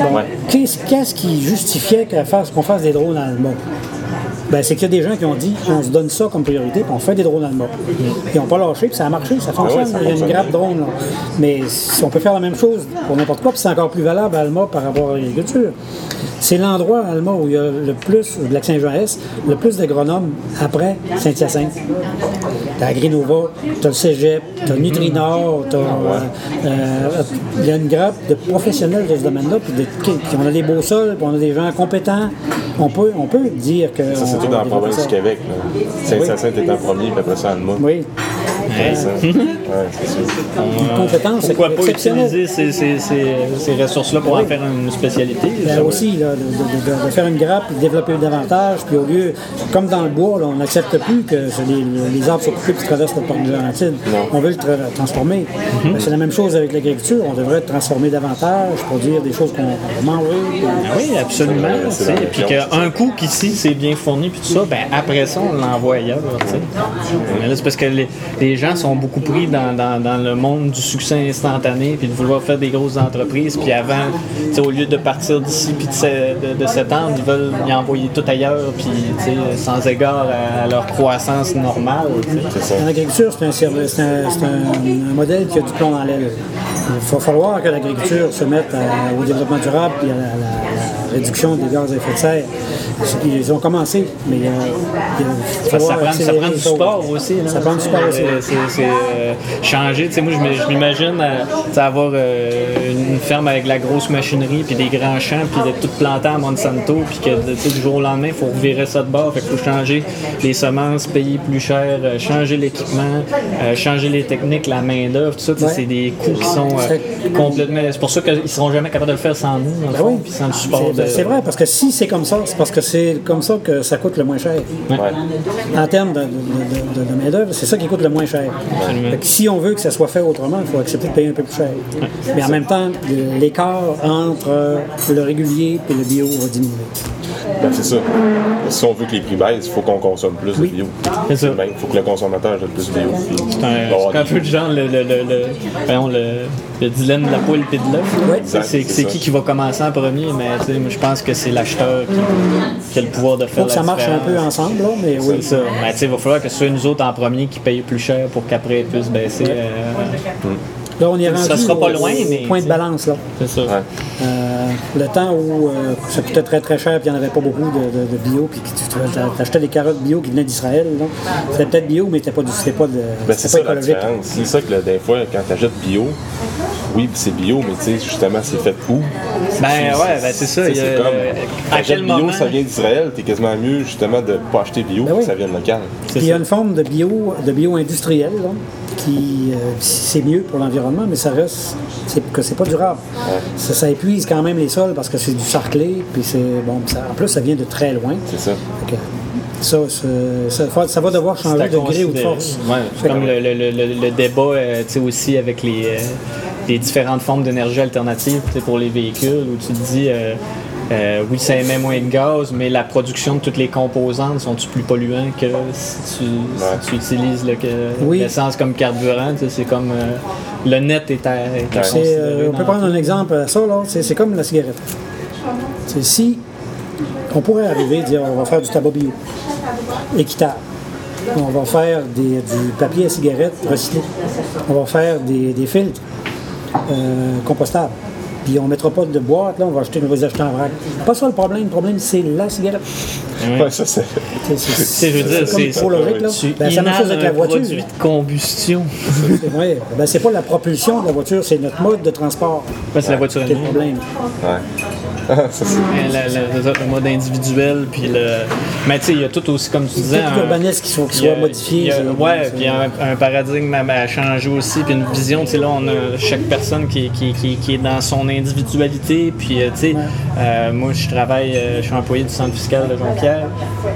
[SPEAKER 3] Bon. Qu'est-ce qu'est-ce qui justifiait qu'on fasse des drones allemands? Ben, c'est qu'il y a des gens qui ont dit on se donne ça comme priorité, puis on fait des drones allemands. Ils n'ont pas lâché, puis ça a marché, ça fonctionne.
[SPEAKER 1] ouais, ça
[SPEAKER 3] Il y a une
[SPEAKER 1] fonctionne.
[SPEAKER 3] grappe drone. là. Mais si on peut faire la même chose pour n'importe quoi, puis c'est encore plus valable à Alma par rapport à l'agriculture. C'est l'endroit à Alma où il y a le plus, de lac Saint-Jean-Est, le plus d'agronomes après Saint-Hyacinthe. T'as Agrinova, t'as le Cégep, t'as Nutrinor, t'as, euh, euh, il y a une grappe de professionnels de ce domaine-là, puis, de- puis on a des beaux sols, puis on a des gens compétents. On peut, on peut dire que.
[SPEAKER 1] Ça, c'est tout dans la province du Québec. Saint-Hyacinthe est en premier, puis après ça, Alma.
[SPEAKER 3] Oui,
[SPEAKER 1] Ouais,
[SPEAKER 3] une compétence
[SPEAKER 2] Pourquoi pas utiliser ces, ces- ces- ces ressources-là pour en faire une spécialité?
[SPEAKER 3] Ben aussi, là, de, de- de- de faire une grappe, développer davantage, puis au lieu, comme dans le bois, là, on n'accepte plus que les, les arbres soient coupés et traversent le parc de Laurentide. On veut le tra- transformer.
[SPEAKER 2] Mhm.
[SPEAKER 3] Ben, c'est la même chose avec l'agriculture. On devrait transformer davantage, produire des choses qu'on va manger. puis-
[SPEAKER 2] Ah Oui, absolument.
[SPEAKER 1] La
[SPEAKER 2] Puis qu'un coup qu'ici c'est bien fourni puis tout ça, ben après ça on l'envoie ailleurs. là c'est parce que les, les gens sont beaucoup pris dans, dans- dans le monde du succès instantané puis de vouloir faire des grosses entreprises puis avant, tu sais, au lieu de partir d'ici puis de, de, de s'étendre, ils veulent y envoyer tout ailleurs puis tu sais, sans égard à, à leur croissance normale. tu sais.
[SPEAKER 1] C'est
[SPEAKER 3] un, service- c'est un- c'est un- un modèle qui a du plomb dans l'aile. Il va falloir que l'agriculture se mette à- au développement durable et à la réduction des gaz à effet de serre. Ils ont commencé, mais il y a- il va
[SPEAKER 2] Ça, prend, ça du support aussi. là.
[SPEAKER 3] Ça prend du support aussi.
[SPEAKER 2] C'est- euh, changer. Tu sais, moi, je m'imagine euh, avoir euh, une ferme avec la grosse machinerie, puis des grands champs, puis d'être tout planté à Monsanto, puis que du jour au lendemain, il faut revirer ça de bord. Fait qu'il faut changer les semences, payer plus cher, euh, changer l'équipement, euh, changer les techniques, la main-d'œuvre, tout ça.
[SPEAKER 3] Ouais.
[SPEAKER 2] C'est des coûts qui sont euh, complètement. C'est pour ça qu'ils ne seront jamais capables de le faire sans nous,
[SPEAKER 3] Ben
[SPEAKER 2] fond,
[SPEAKER 3] oui.
[SPEAKER 2] puis sans le support de.
[SPEAKER 3] C'est vrai, parce que si c'est comme ça, c'est parce que c'est comme ça que ça coûte le moins cher.
[SPEAKER 1] Ouais.
[SPEAKER 3] En termes de, de, de- de- de main-d'œuvre, c'est ça qui coûte le moins cher. Fait que si on veut que ça soit fait autrement, il faut accepter de payer un peu plus cher. Mais en même temps, l'écart entre euh, le régulier et le bio va diminuer.
[SPEAKER 1] Ben, c'est ça. Si on veut que les prix baissent, il faut qu'on consomme plus de bio.
[SPEAKER 2] C'est ça.
[SPEAKER 1] Il faut que le consommateur achète plus de bio.
[SPEAKER 2] C'est un, un peu le genre le, le, le, le, voyons, le, le dilemme de la poule et de l'œuf.
[SPEAKER 3] Ouais.
[SPEAKER 2] C'est- qui qui va commencer en premier, mais tu sais, moi, je pense que c'est l'acheteur qui, qui a le pouvoir de faire
[SPEAKER 3] faut que
[SPEAKER 2] la
[SPEAKER 3] ça marche un peu ensemble, là, mais oui.
[SPEAKER 2] C'est ça. Mais tu sais, il va falloir que ce soit nous autres en premier qui payent plus cher pour qu'après ils puissent baisser. euh,
[SPEAKER 3] Là, on est rendu
[SPEAKER 2] Ça sera pas loin, mais,
[SPEAKER 3] point de balance. Là.
[SPEAKER 2] c'est ça.
[SPEAKER 1] Ouais.
[SPEAKER 3] Euh, le temps où euh, ça coûtait très très cher et il n'y en avait pas beaucoup de, de- de bio, puis tu achetais des carottes bio qui venaient d'Israël. C'était peut-être bio, mais c'était pas, du- pas, de,
[SPEAKER 1] Ben, c'est ça
[SPEAKER 3] écologique.
[SPEAKER 1] C'est ça que là, des fois, quand tu achètes bio, oui, c'est bio, mais tu sais, justement, c'est fait où?
[SPEAKER 2] Ben ouais, ben c'est ça.
[SPEAKER 1] C'est comme,
[SPEAKER 2] à
[SPEAKER 1] t'achètes
[SPEAKER 2] quel
[SPEAKER 1] bio,
[SPEAKER 2] moment?
[SPEAKER 1] ça vient d'Israël, t'es quasiment mieux, justement, de pas acheter bio,
[SPEAKER 3] Ben oui.
[SPEAKER 1] que ça vient de local.
[SPEAKER 3] Puis il y a une forme de bio, de bio industriel, là, qui euh, c'est mieux pour l'environnement, mais ça reste c'est que c'est pas durable. Ça, ça épuise quand même les sols parce que c'est du sarclé, puis c'est bon. ça- en plus, ça vient de très loin.
[SPEAKER 1] C'est ça.
[SPEAKER 3] Ça, ça, ça va devoir changer de gré ou de force.
[SPEAKER 2] Ouais, comme le, le- le- le- débat euh, tu sais, aussi avec les, euh, les différentes formes d'énergie alternative tu sais, pour les véhicules, où tu te dis, euh, euh, oui, ça émet moins de gaz, mais la production de toutes les composantes sont-tu plus polluants que si tu, si tu utilises le- que-
[SPEAKER 3] Oui.
[SPEAKER 2] l'essence comme carburant? tu sais, C'est comme euh, le net est à, est
[SPEAKER 3] euh, on peut prendre
[SPEAKER 2] tout.
[SPEAKER 3] un exemple à ça, là. C'est, c'est comme la cigarette. C'est si on pourrait arriver et dire on va faire du tabac bio, équitable. On va faire des- du papier à cigarette recyclé. On va faire des, des filtres euh, compostables. Puis on ne mettra pas de boîte, là, on va, acheter, on va les acheter en vrac. Pas ça le problème, le problème c'est la cigarette.
[SPEAKER 1] Ouais, ça, c'est.
[SPEAKER 3] C'est, c'est-
[SPEAKER 2] je veux dire,
[SPEAKER 3] c'est
[SPEAKER 2] c'est
[SPEAKER 3] trop logique, là.
[SPEAKER 2] tu
[SPEAKER 3] Ben, c'est la même chose avec la
[SPEAKER 2] un
[SPEAKER 3] voiture.
[SPEAKER 2] produit de combustion.
[SPEAKER 3] C'est vrai. Ben, c'est pas la propulsion de la voiture, c'est notre mode de transport
[SPEAKER 2] Ouais, c'est la voiture
[SPEAKER 3] qui est le problème.
[SPEAKER 1] Ouais. Ça,
[SPEAKER 2] la- la- ça, le mode individuel, puis le. Mais tu sais, il y a tout aussi, comme tu disais.
[SPEAKER 3] Tout l'urbanisme qui soit, qui
[SPEAKER 2] il y a-
[SPEAKER 3] soit modifié.
[SPEAKER 2] ouais, puis il y a un, un paradigme à, à changer aussi, puis une vision. Tu sais, là, on a chaque personne qui, est- qui, qui, qui est dans son individualité. Puis, euh, tu sais, euh, moi, je travaille, euh, je suis employé du centre fiscal de Jonquière.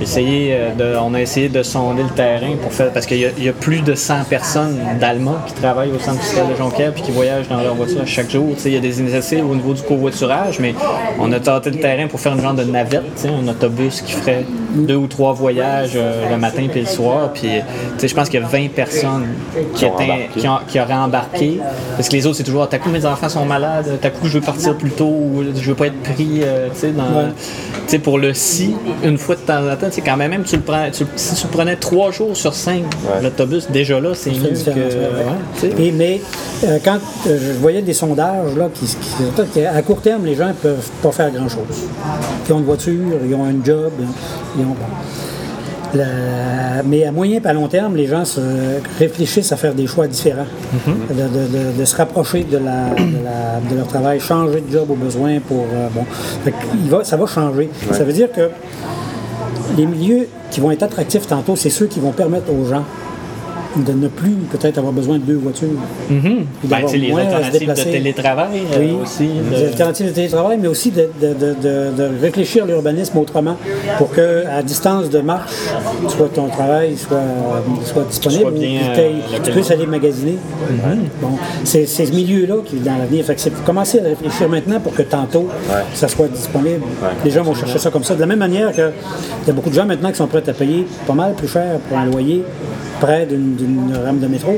[SPEAKER 2] Essayer, de, on a essayé de sonder le terrain pour faire. Parce qu'il y, a- il y a plus de 100 personnes d'Alma qui travaillent au centre fiscal de Jonquière puis qui voyagent dans leur voiture chaque jour. Tu sais, il y a des initiatives au niveau du covoiturage, mais on a tenté le terrain pour faire une genre de navette, un autobus qui ferait deux ou trois voyages euh, le matin puis le soir. Puis, tu sais, je pense qu'il y a 20 personnes qui, étaient- qui, ont- qui auraient embarqué. Parce que les autres, c'est toujours, t'as coup, mes enfants sont malades, t'as coup, je veux partir plus tôt, ou je veux pas être pris, euh, tu sais.
[SPEAKER 3] Ouais.
[SPEAKER 2] Pour le si, une fois de temps en temps, quand même, même tu le prends, tu- si tu le prenais trois jours sur cinq,
[SPEAKER 1] Ouais.
[SPEAKER 2] l'autobus, déjà là, c'est mieux
[SPEAKER 3] une
[SPEAKER 2] que.
[SPEAKER 3] différence, ouais. Et, mais euh, quand euh, je voyais des sondages, là, qui, qui- à court terme, les gens ne peuvent pas faire grand-chose. Ils ont une voiture, ils ont un job, La- mais à moyen et à long terme, les gens se réfléchissent à faire des choix différents, de, de- de- de se rapprocher de, la, de, la- de leur travail, changer de job au besoin pour. euh, bon, va, ça va changer. Ça veut dire que les milieux qui vont être attractifs tantôt, c'est ceux qui vont permettre aux gens de ne plus peut-être avoir besoin de deux voitures.
[SPEAKER 2] Ben,
[SPEAKER 3] d'avoir
[SPEAKER 2] tu sais, les alternatives de télétravail euh,
[SPEAKER 3] Oui,
[SPEAKER 2] aussi.
[SPEAKER 3] des
[SPEAKER 2] de-
[SPEAKER 3] alternatives de télétravail, mais aussi de, de- de- de- de réfléchir l'urbanisme autrement pour que à distance de marche, soit ton travail soit, soit disponible,
[SPEAKER 2] Soit bien,
[SPEAKER 3] ou que
[SPEAKER 2] euh,
[SPEAKER 3] t'ailles- tu
[SPEAKER 2] localisé.
[SPEAKER 3] puisses aller magasiner. Bon, c'est ce milieu-là qui est dans l'avenir. Fait que c'est commencer à réfléchir maintenant pour que tantôt ça soit disponible. Les gens vont chercher ça comme ça. De la même manière que il y a beaucoup de gens maintenant qui sont prêts à payer pas mal plus cher pour un loyer près d'une rame de métro,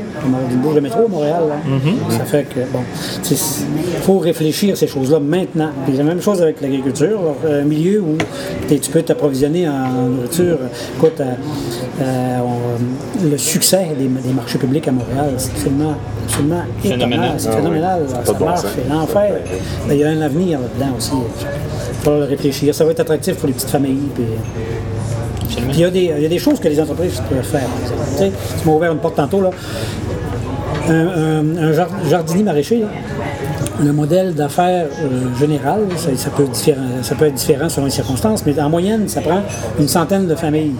[SPEAKER 3] d'une bouche de métro à Montréal. là. Ça fait que, bon, il faut réfléchir à ces choses-là maintenant. Puis la même chose avec l'agriculture. Alors, Un milieu où tu peux t'approvisionner en nourriture. Écoute, euh, euh, on- le succès des, des marchés publics à Montréal, c'est absolument, absolument
[SPEAKER 2] Phénoménal.
[SPEAKER 3] C'est
[SPEAKER 1] Ah oui.
[SPEAKER 3] phénoménal.
[SPEAKER 1] Ça bon
[SPEAKER 3] marche, c'est l'enfer. Il y a un avenir là-dedans aussi. Il le réfléchir. Ça va être attractif pour les petites familles. Puis,
[SPEAKER 2] Absolument.
[SPEAKER 3] puis il y, a des, il y a des choses que les entreprises peuvent faire. Tu sais, tu m'as ouvert une porte tantôt. Là. Un, un- un jar- jardinier maraîcher, là, le modèle d'affaires euh, général, ça, ça peut différent- ça peut être différent selon les circonstances, mais en moyenne, ça prend une centaine de familles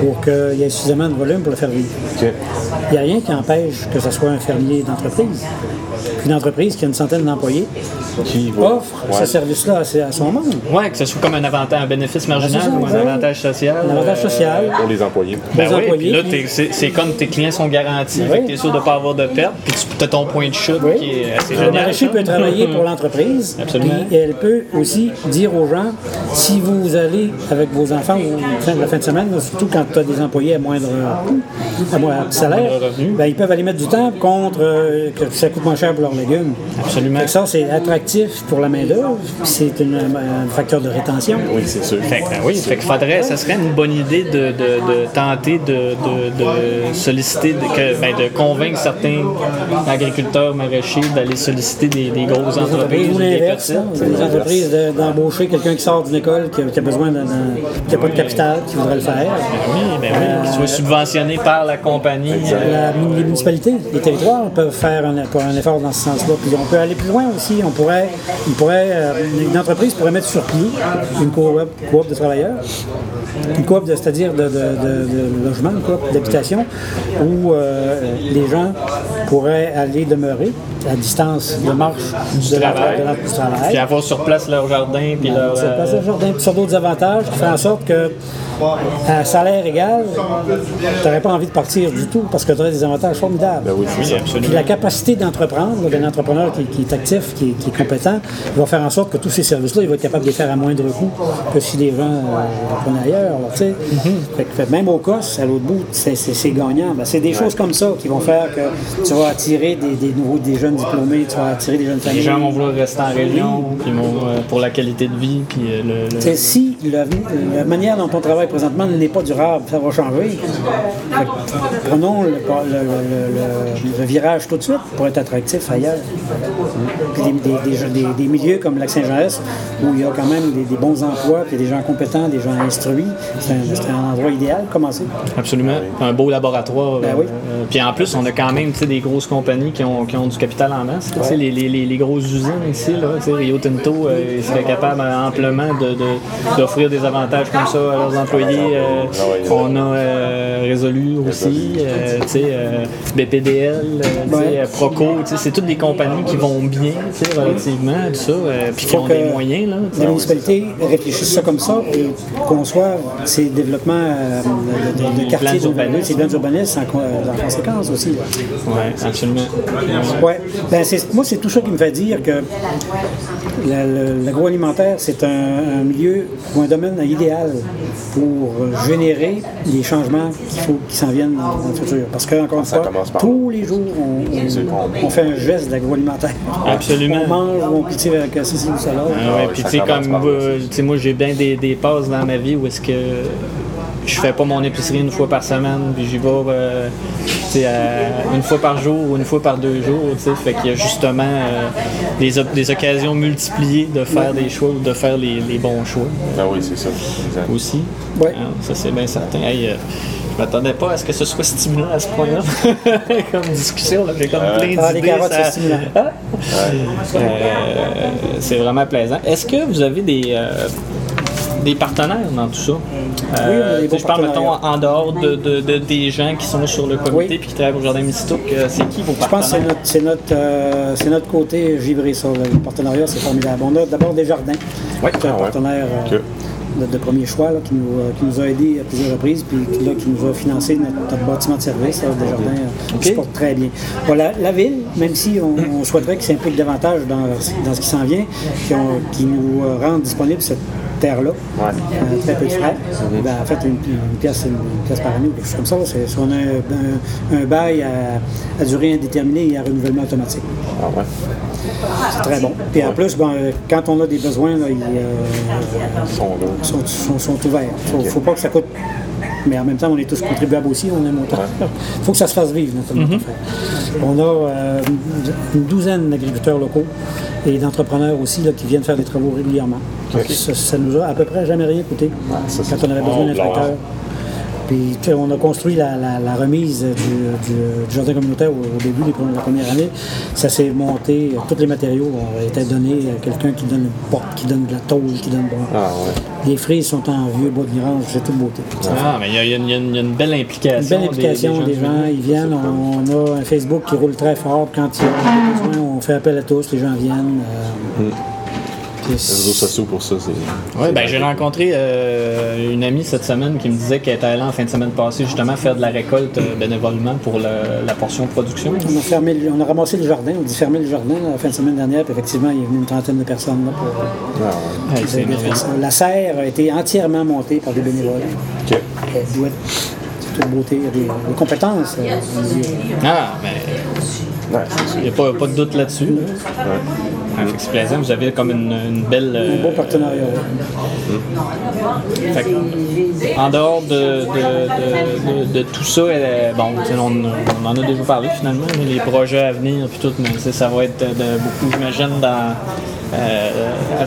[SPEAKER 3] pour qu'il y ait suffisamment de volume pour le faire vivre. Il n'y a rien qui empêche que ce soit un fermier d'entreprise. Une entreprise qui a une centaine d'employés
[SPEAKER 1] Qui
[SPEAKER 3] offre
[SPEAKER 1] Ouais.
[SPEAKER 3] ce service-là à, son monde.
[SPEAKER 2] Ouais, que ce soit comme un avantage, un bénéfice marginal
[SPEAKER 3] c'est ça,
[SPEAKER 2] ou un
[SPEAKER 3] ouais.
[SPEAKER 2] avantage social.
[SPEAKER 3] Un avantage
[SPEAKER 2] euh,
[SPEAKER 3] social.
[SPEAKER 1] Pour les employés.
[SPEAKER 2] Ben
[SPEAKER 3] Les
[SPEAKER 2] oui,
[SPEAKER 3] employés,
[SPEAKER 2] puis là, c'est comme tes clients sont garantis,
[SPEAKER 3] Ben oui.
[SPEAKER 2] t'es sûr de ne pas avoir de perte, puis tu as ton point de chute
[SPEAKER 3] Oui.
[SPEAKER 2] qui est assez
[SPEAKER 3] Le maraîcher peut travailler pour [laughs] l'entreprise.
[SPEAKER 2] Absolument.
[SPEAKER 3] Puis elle peut aussi dire aux gens, si vous allez avec vos enfants ou fin- la fin de semaine, surtout quand tu as des employés à moindre, à moindre salaire, ben, ils peuvent aller mettre du temps contre euh, que ça coûte moins cher pour leurs légumes.
[SPEAKER 2] Absolument.
[SPEAKER 3] Ça, c'est attractif pour la main-d'œuvre, c'est une- un facteur de rétention.
[SPEAKER 1] Oui, c'est sûr.
[SPEAKER 2] Fait que, ben oui, fait que faudrait, ça serait une bonne idée de, de- de tenter de, de- solliciter, que- ben, de convaincre certains agriculteurs maraîchers d'aller solliciter des, des grosses entreprises
[SPEAKER 3] Ou l'inverse, des entreprises de- d'embaucher quelqu'un qui sort d'une école, qui a, qui a besoin d'un. qui n'a pas de capital, qui voudrait le faire.
[SPEAKER 2] Oui, ben oui, qui soit subventionné par la compagnie.
[SPEAKER 3] La- les municipalités, les territoires peuvent faire un, pour un effort dans ce sens-là. Puis on peut aller plus loin aussi. On pourrait, euh, une entreprise pourrait mettre sur pied une coop, coop de travailleurs, une coop, c'est-à-dire de, de, de- de logement, une coop d'habitation, où euh, les gens pourraient aller demeurer à distance de marche
[SPEAKER 2] du
[SPEAKER 3] de la-
[SPEAKER 2] travail.
[SPEAKER 3] la- du travail.
[SPEAKER 2] Puis avoir sur place leur jardin, puis leur.
[SPEAKER 3] Passe
[SPEAKER 2] euh,
[SPEAKER 3] jardin, puis sur d'autres avantages qui font en sorte que, à salaire égal, tu n'aurais pas envie de partir du tout parce que tu aurais des avantages formidables.
[SPEAKER 1] Ben oui,
[SPEAKER 2] oui,
[SPEAKER 1] ça.
[SPEAKER 3] Puis
[SPEAKER 2] absolument.
[SPEAKER 3] la capacité d'entreprendre, d'un entrepreneur qui, qui est actif, qui est, qui est compétent, il va faire en sorte que tous ces services-là, il va être capable de les faire à moindre coût que si les gens euh, en prenaient ailleurs. là, tu sais. Fait que, fait, même au COS, à l'autre bout, c'est gagnant. Ben, c'est des choses comme ça qui vont faire que tu vas attirer des, des nouveaux, des jeunes diplômés, tu vas attirer des jeunes familles.
[SPEAKER 2] Les gens vont vouloir rester en région, puis vont, euh, pour la qualité de vie, puis euh, le- le,
[SPEAKER 3] si la manière dont on travaille présentement n'est pas durable, ça va changer. Prenons le, virage tout de suite pour être attractif ailleurs. Des, des- des- des- des milieux comme Lac-Saint-Jean-Est, où il y a quand même des, des bons emplois, puis des gens compétents, des gens instruits, c'est un, endroit idéal pour commencer.
[SPEAKER 2] Absolument. Un beau laboratoire.
[SPEAKER 3] Ben
[SPEAKER 2] euh,
[SPEAKER 3] oui.
[SPEAKER 2] euh, puis en plus, on a quand même des grosses compagnies qui ont, qui ont du capital en masse. Les, les, les, les grosses usines ici, là, Rio Tinto, euh, ils seraient capables euh, amplement de- de- d'offrir des avantages comme ça à leurs employés. Euh,
[SPEAKER 1] ouais.
[SPEAKER 2] on a euh, Résolu aussi, euh, euh, BPDL, Proco. C'est toutes des compagnies qui vont bien relativement, tout ça, euh, puis qui
[SPEAKER 3] Faut
[SPEAKER 2] ont
[SPEAKER 3] que
[SPEAKER 2] des moyens. Là.
[SPEAKER 3] Les municipalités réfléchissent ça comme ça et conçoivent ces développements euh, de, de- de
[SPEAKER 2] Les
[SPEAKER 3] quartiers
[SPEAKER 2] urbanistes.
[SPEAKER 3] ces plans urbanistes en, co- en conséquence aussi.
[SPEAKER 2] Ouais, absolument.
[SPEAKER 3] Ouais. Ben, c'est- moi, c'est tout ça qui me fait dire que l'agroalimentaire, c'est un, un milieu ou un domaine idéal pour générer les changements qu'il faut qui s'en viennent dans, dans le futur. Parce que, encore une
[SPEAKER 1] Ça
[SPEAKER 3] fois, tous les jours, on, on- on fait un geste d'agroalimentaire.
[SPEAKER 2] Absolument.
[SPEAKER 3] On mange ou on cultive avec ceci ou cela.
[SPEAKER 2] Ah puis tu sais, comme euh, moi, j'ai bien des, des passes dans ma vie où est-ce que je fais pas mon épicerie une fois par semaine, puis j'y vais. euh, à- une fois par jour ou une fois par deux jours. tu sais. Fait qu'il y a justement euh, des, des occasions multipliées de faire des choix ou de faire les, les bons choix
[SPEAKER 1] Ah oui, c'est ça. Exact.
[SPEAKER 2] aussi.
[SPEAKER 3] Ouais.
[SPEAKER 2] Hein, ça, c'est bien certain. Hey, euh, je m'attendais pas à ce que ce soit stimulant à ce point-là. [laughs] comme discussion, j'ai comme plein
[SPEAKER 3] Ah, les
[SPEAKER 2] d'idées.
[SPEAKER 3] carottes,
[SPEAKER 2] ça-
[SPEAKER 3] c'est stimulant.
[SPEAKER 2] Ah! [laughs] Euh, c'est vraiment plaisant. Est-ce que vous avez des, euh, des partenaires dans tout ça?
[SPEAKER 3] des
[SPEAKER 2] sais,
[SPEAKER 3] bons
[SPEAKER 2] je parle, mettons, en dehors de, de- de- des gens qui sont sur le comité
[SPEAKER 3] Oui.
[SPEAKER 2] et qui travaillent au Jardin Mystouk. euh, C'est qui vos
[SPEAKER 3] Je pense que c'est
[SPEAKER 2] partenaires?
[SPEAKER 3] notre, c'est notre, euh, c'est notre côté givré, ça. Le partenariat, c'est formidable. On a d'abord
[SPEAKER 2] Oui.
[SPEAKER 3] un
[SPEAKER 1] Ah
[SPEAKER 3] partenaire euh,
[SPEAKER 1] Ok.
[SPEAKER 3] De, de premier choix, là, qui, nous, euh, qui nous a aidés à plusieurs reprises, puis qui, là, qui nous a financé notre, notre bâtiment de service. Là, Desjardins euh,
[SPEAKER 2] Ok.
[SPEAKER 3] se porte très bien. Bon, la, la ville, même si on, on souhaiterait qu'ils s'impliquent davantage dans, dans ce qui s'en vient, qui, ont- qui nous euh, rendent disponible cette terre-là,
[SPEAKER 1] Ouais.
[SPEAKER 3] euh, très peu de frais. Ben, en fait, une, une pièce, une pièce par année ou quelque chose comme ça. C'est, si on a un, un- un bail à, à durée indéterminée et à renouvellement automatique.
[SPEAKER 1] Ah ouais.
[SPEAKER 3] C'est très bon. Puis en plus, ben, quand on a des besoins, là, ils, euh,
[SPEAKER 1] Ils sont là.
[SPEAKER 3] sont, sont- sont ouverts. Il ne faut pas que ça coûte. Mais en même temps, on est tous contribuables aussi, on aime autant. Il [laughs] faut que ça se fasse vivre, notre, affaire. On a euh, une douzaine d'agriculteurs locaux et d'entrepreneurs aussi là, qui viennent faire des travaux régulièrement. Ça, ça nous a à peu près jamais rien coûté quand on avait besoin d'un tracteur. Puis on a construit la, la- la remise du, du- du jardin communautaire au, au début des premières- la première année. Ça s'est monté, euh, tous les matériaux ont été donnés à quelqu'un qui donne une porte, qui donne de la tôle, qui donne.
[SPEAKER 1] Ah ouais.
[SPEAKER 3] Les frises sont en vieux bois de mirange, c'est toute beauté.
[SPEAKER 2] Ah, mais il y, a- y une- y y a belle implication.
[SPEAKER 3] Une belle implication des, gens, ils viennent, on, on a un Facebook qui roule très fort, quand il y a besoin, on fait appel à tous, les gens viennent. euh, puis
[SPEAKER 1] Les réseaux sociaux pour ça, c'est.
[SPEAKER 2] Oui, ben, j'ai rencontré euh, une amie cette semaine qui me disait qu'elle était allée en fin de semaine passée justement faire de la récolte euh, bénévolement pour le- la portion production.
[SPEAKER 3] on, a fermé, on a ramassé le jardin, on dit fermer le jardin là, la fin de semaine dernière, puis effectivement, il y a venu une trentaine de personnes là, pour,
[SPEAKER 1] Ah ouais.
[SPEAKER 3] La serre a été entièrement montée par des bénévoles.
[SPEAKER 1] Ok.
[SPEAKER 3] Elle doit être c'est toute beauté, il y a des, des compétences. euh,
[SPEAKER 2] Ah, mais
[SPEAKER 1] ça.
[SPEAKER 2] il n'y a pas, pas de doute là-dessus. là. Fait que c'est plaisant, vous avez comme une, une belle. euh,
[SPEAKER 3] un beau partenariat. ouais.
[SPEAKER 2] Fait que, en dehors de, de, de- de- de tout ça, euh, bon, on, on en a déjà parlé finalement, les projets à venir puis tout, mais ça va être de, beaucoup, j'imagine, dans euh,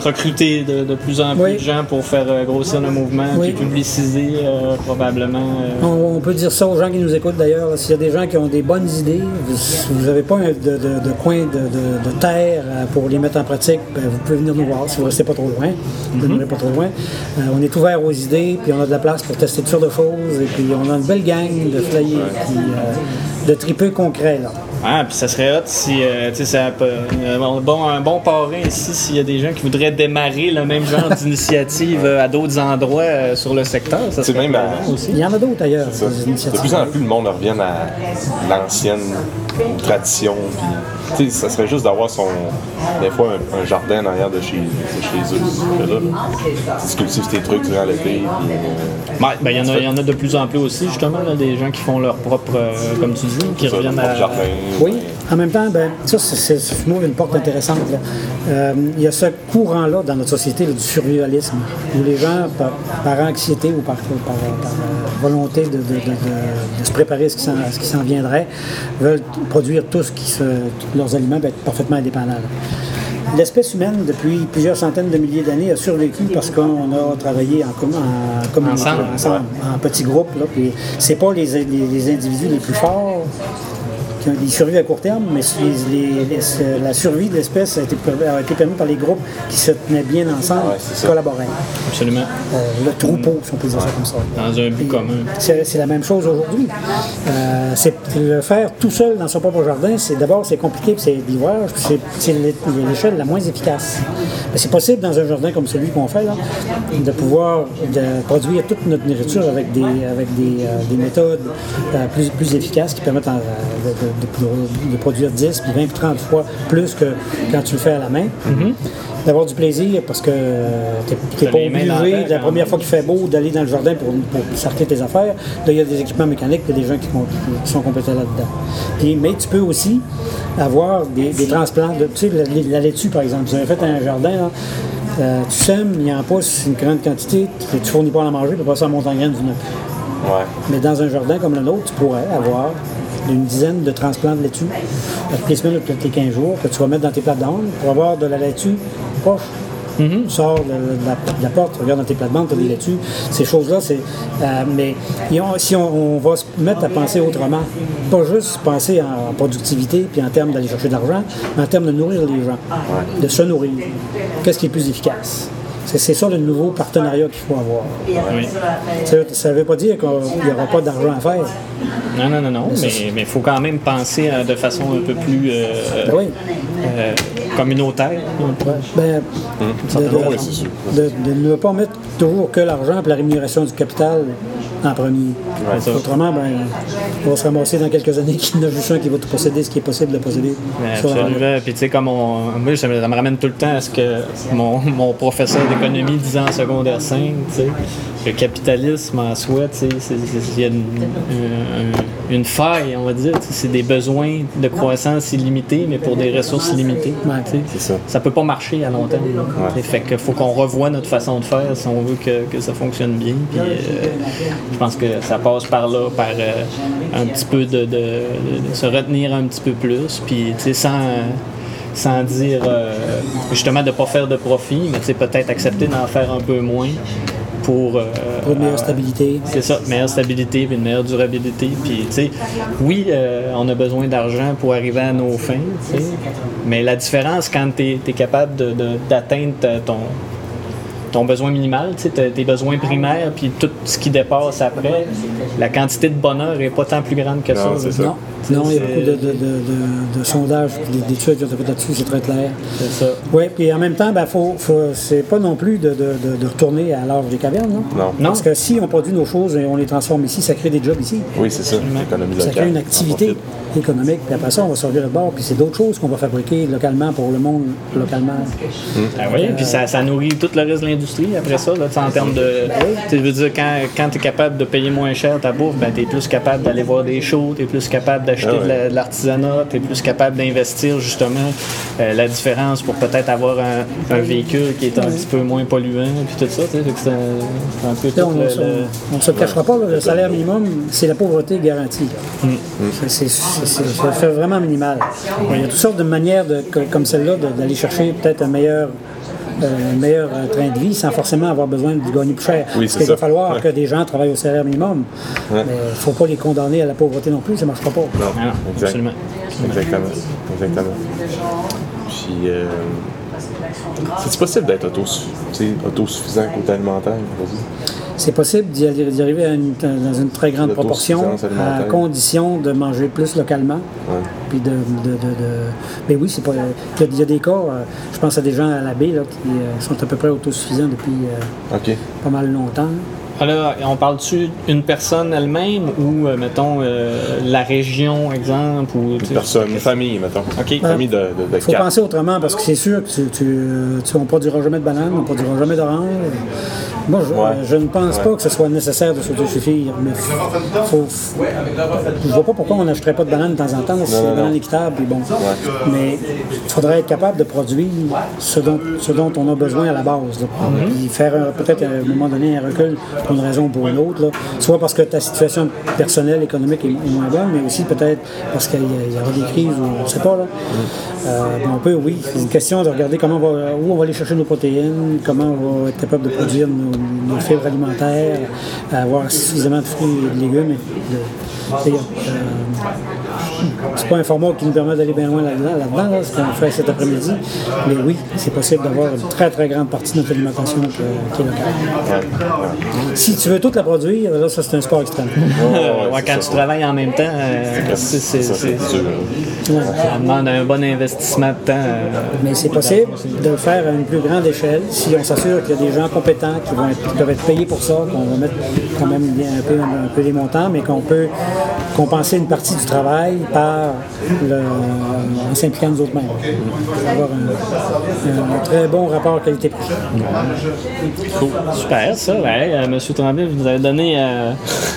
[SPEAKER 2] recruter de, de plus en plus
[SPEAKER 3] Oui.
[SPEAKER 2] de gens pour faire euh, grossir le mouvement,
[SPEAKER 3] Oui.
[SPEAKER 2] puis publiciser euh, probablement. euh,
[SPEAKER 3] On, on peut dire ça aux gens qui nous écoutent d'ailleurs. S'il y a des gens qui ont des bonnes idées, vous n'avez pas de, de- de coin de, terre euh, pour les mettre en pratique, ben, vous pouvez venir nous voir si vous ne restez pas trop loin. Vous ne pas trop loin. Euh, on est ouvert aux idées, puis on a de la place pour tester toutes sortes de choses. Et puis on a une belle gang de flyers, puis, euh, de tripeux concrets. Là.
[SPEAKER 2] Ah, puis ça serait hot si, euh, tu sais, ça peut- euh, un bon, un bon parrain ici, s'il y a des gens qui voudraient démarrer le même genre [laughs] d'initiative euh, à d'autres endroits euh, sur le secteur, ça
[SPEAKER 1] C'est
[SPEAKER 2] serait
[SPEAKER 1] même à-
[SPEAKER 2] plaisant aussi.
[SPEAKER 3] Il y en a d'autres ailleurs,
[SPEAKER 1] Ça.
[SPEAKER 3] des
[SPEAKER 1] De plus en plus, le monde revient à l'ancienne tradition. Sais, ça serait juste d'avoir son, des fois, un, un jardin en arrière de chez, de chez eux. Tu cultives tes trucs durant l'été. euh,
[SPEAKER 2] Ouais, ben, il y, en a- il y en a de plus en plus aussi, justement, là, des gens qui font leur propre, euh, comme tu dis, qui
[SPEAKER 1] ça,
[SPEAKER 2] reviennent à.
[SPEAKER 1] jardin.
[SPEAKER 3] Oui, en même temps, ben, ça, c'est- une porte intéressante. Euh, il y a ce courant-là dans notre société là, du survivalisme, où les gens, par, par anxiété ou par, par- par, volonté de, de- de- de- de se préparer à ce qui s'en- viendrait, veulent produire tout ce qui se, leurs aliments, ben, être parfaitement indépendants. L'espèce humaine, depuis plusieurs centaines de milliers d'années, a survécu parce qu'on a travaillé en, com- en communauté,
[SPEAKER 2] Ensemble,
[SPEAKER 3] ensemble, en petits groupes. Là, puis c'est pas les, les- les individus les plus forts qui ont des survies à court terme, mais les- les- les- la survie de l'espèce a été, a été permise par les groupes qui se tenaient bien ensemble,
[SPEAKER 1] Ouais,
[SPEAKER 3] collaboraient.
[SPEAKER 2] Absolument.
[SPEAKER 3] Euh, le troupeau, si on peut dire ça comme ça.
[SPEAKER 2] Dans un but commun.
[SPEAKER 3] C'est la même chose aujourd'hui. Euh, c'est le faire tout seul dans son propre jardin, c'est d'abord c'est compliqué, puis c'est d'ouvrage, puis c'est- c'est l'é- l'échelle la moins efficace. Mais c'est possible dans un jardin comme celui qu'on fait là, de pouvoir de produire toute notre nourriture avec des avec des, euh, des méthodes euh, plus, plus efficaces qui permettent en- de, de- de- de produire 10 puis 20 puis 30 fois plus que quand tu le fais à la main. D'avoir du plaisir parce que tu
[SPEAKER 2] T'as
[SPEAKER 3] n'es pas obligé,
[SPEAKER 2] la
[SPEAKER 3] première fois qu'il fait beau, d'aller dans le jardin pour, pour sarcler tes affaires. Là, il y a des équipements mécaniques et des gens qui, sont compétents là-dedans. Puis, mais tu peux aussi avoir des, des transplants. De, tu sais, la, la laitue, par exemple. Vous avez fait un jardin, là, euh, tu sèmes, il en pousse une grande quantité, tu ne fournis pas à la manger, elle monte en graine du neuf.
[SPEAKER 1] Ouais.
[SPEAKER 3] Mais dans un jardin comme le nôtre, tu pourrais avoir d'une dizaine de transplants de laitue, toutes les semaines ou toutes les 15 jours, que tu vas mettre dans tes plates-bandes pour avoir de la laitue proche. Tu sors de, de la, de la porte, tu regardes dans tes plates-bandes, tu as des laitues. Ces choses-là, c'est. euh, mais si on, on va se mettre à penser autrement, pas juste penser en, productivité puis en termes d'aller chercher de l'argent, mais en termes de nourrir les gens, de se nourrir. Qu'est-ce qui est plus efficace? C'est ça le nouveau partenariat qu'il faut avoir. Ça ne veut pas dire qu'il n'y aura pas d'argent à faire.
[SPEAKER 2] Non, non, non, non, mais il faut quand même penser de façon un peu plus euh,
[SPEAKER 3] Ben oui.
[SPEAKER 2] euh, communautaire.
[SPEAKER 3] Ben, de, de- ne pas mettre toujours que l'argent et la rémunération du capital en premier. Autrement, ben, on va se ramasser dans quelques années qu'il y en a juste un qui va tout posséder ce qui est possible de posséder.
[SPEAKER 2] Ouais. Puis tu sais, comme on, moi, ça me, ça me ramène tout le temps à ce que mon, mon professeur d'économie disait en secondaire 5, tu sais, le capitalisme en soi, il y a une, un- une faille, on va dire. C'est des besoins de croissance illimités, mais pour des ressources limitées.
[SPEAKER 3] Ouais.
[SPEAKER 1] ça.
[SPEAKER 2] Ça peut pas marcher à long terme.
[SPEAKER 1] Ouais.
[SPEAKER 2] Fait que faut qu'on revoie notre façon de faire si on veut que, que ça fonctionne bien. Puis euh, je pense que ça passe par là, par euh, un petit peu de, de- de- de se retenir un petit peu plus. Puis tu sais, sans sans dire euh, justement de ne pas faire de profit, mais tu sais, peut-être accepter d'en faire un peu moins pour, euh,
[SPEAKER 3] Pour une meilleure
[SPEAKER 2] euh,
[SPEAKER 3] stabilité.
[SPEAKER 2] c'est ça, meilleure stabilité puis une meilleure durabilité. Puis, tu sais, oui, euh, on a besoin d'argent pour arriver à nos fins, mais la différence quand tu es, capable de- de- d'atteindre ton, ton besoin minimal, tu sais, t'as tes besoins primaires, puis tout ce qui dépasse après, la quantité de bonheur n'est pas tant plus grande que ça.
[SPEAKER 1] Non, ça.
[SPEAKER 3] Non, non, il y a beaucoup de, de, de, de- de sondages d'études qui ont été faites là-dessus, c'est très clair.
[SPEAKER 2] C'est ça.
[SPEAKER 3] Oui, puis en même temps, ben, faut, faut- c'est pas non plus de, de- de- de retourner à l'âge des cavernes. Non?
[SPEAKER 1] Non.
[SPEAKER 2] Non.
[SPEAKER 3] Parce que si on produit nos choses et on les transforme ici, ça crée des jobs ici.
[SPEAKER 1] Oui, c'est ça. L'économie
[SPEAKER 3] Ça crée une activité économique. Puis après ça, on va sortir de bord. Puis c'est d'autres choses qu'on va fabriquer localement pour le monde localement.
[SPEAKER 2] Ah oui, puis ça, ça nourrit tout le reste de l'industrie après ça, là, en termes de. Tu veux dire, quand, quand tu es capable de payer moins cher ta bouffe, ben, tu es plus capable d'aller voir des shows, tu es plus capable d'acheter
[SPEAKER 1] Ah ouais.
[SPEAKER 2] de la- de l'artisanat, tu es plus capable d'investir justement euh, la différence pour peut-être avoir un, un véhicule qui est un petit peu moins polluant, puis tout ça. C'est un, c'est un peu
[SPEAKER 3] Là,
[SPEAKER 2] tout
[SPEAKER 3] on
[SPEAKER 2] le-
[SPEAKER 3] ne se le cachera pas, là, le salaire minimum, c'est la pauvreté garantie. C'est- c'est- Ça fait vraiment minimal. Il y a toutes sortes de manières, de, comme celle-là, de- d'aller chercher peut-être un meilleur, euh, un meilleur euh, train de vie sans forcément avoir besoin de gagner plus cher.
[SPEAKER 1] Oui,
[SPEAKER 3] Parce
[SPEAKER 1] c'est
[SPEAKER 3] qu'il va falloir
[SPEAKER 1] Ouais.
[SPEAKER 3] que des gens travaillent au salaire minimum. Mais il ne faut pas les condamner à la pauvreté non plus, ça ne marchera pas.
[SPEAKER 1] Non,
[SPEAKER 2] Ah non,
[SPEAKER 1] exact.
[SPEAKER 2] absolument.
[SPEAKER 1] Exactement. Exactement. Puis, euh, c'est possible d'être autosuffisant côté alimentaire, vas-y.
[SPEAKER 3] C'est possible d'y arriver à une- dans une très grande proportion, à condition de manger plus localement.
[SPEAKER 1] Ouais.
[SPEAKER 3] Puis de, de, de, de- Mais oui, c'est pas. Il y, a, il y a des cas, euh, je pense à des gens à la baie là, qui euh, sont à peu près autosuffisants depuis euh, pas mal longtemps.
[SPEAKER 2] Alors, on parle-tu d'une personne elle-même ou, euh, mettons, euh, la région, exemple, ou sais,
[SPEAKER 1] Personne, une famille, mettons.
[SPEAKER 2] OK.
[SPEAKER 1] Une famille de, de, de
[SPEAKER 3] Il faut
[SPEAKER 1] quatre.
[SPEAKER 3] penser autrement parce que c'est sûr que tu, tu, tu- on ne produira jamais de bananes, on ne produira jamais d'oranges. Moi, je,
[SPEAKER 1] Ouais.
[SPEAKER 3] euh, je ne pense
[SPEAKER 1] Ouais.
[SPEAKER 3] pas que ce soit nécessaire de s'autosuffire, mais faut, faut- je ne vois pas pourquoi on n'achèterait pas de bananes de temps en temps, si c'est des bananes équitables, puis bon. Mais il faudrait être capable de produire ce dont, ce dont on a besoin à la base. là. Puis faire peut-être à un moment donné un recul pour une raison ou pour une autre. là. Soit parce que ta situation personnelle, économique est, est moins bonne, mais aussi peut-être parce qu'il y, a- y aura des crises ou on ne sait pas. Là. Euh, bon, on peut, oui, c'est une question de regarder comment on va, où on va aller chercher nos protéines, comment on va être capable de produire nos, fibres alimentaires, avoir suffisamment de fruits et de légumes. de- euh, c'est pas un format qui nous permet d'aller bien loin là-dedans, là-dedans, là, ce qu'on fait cet après-midi. Mais oui, c'est possible d'avoir une très très grande partie de notre alimentation que- qui est locale. Si tu veux toute la produire, là, ça c'est un sport extrême.
[SPEAKER 1] Ouais, c'est
[SPEAKER 2] quand tu travailles en même temps, euh, c'est-
[SPEAKER 1] Ça,
[SPEAKER 2] c'est-
[SPEAKER 1] c'est dur.
[SPEAKER 2] ça demande un bon investissement de temps. euh,
[SPEAKER 3] Mais c'est possible de le faire à une plus grande échelle si on s'assure qu'il y a des gens compétents qui, vont être, qui peuvent être payés pour ça, qu'on va mettre quand même bien un peu, un peu les montants, mais qu'on peut compenser une partie du travail par le, en s'impliquant nous autres mêmes. Avoir un, un très bon rapport qualité-prix.
[SPEAKER 2] Super, ça. Ouais, euh, Monsieur Tremblay, vous nous avez donné euh,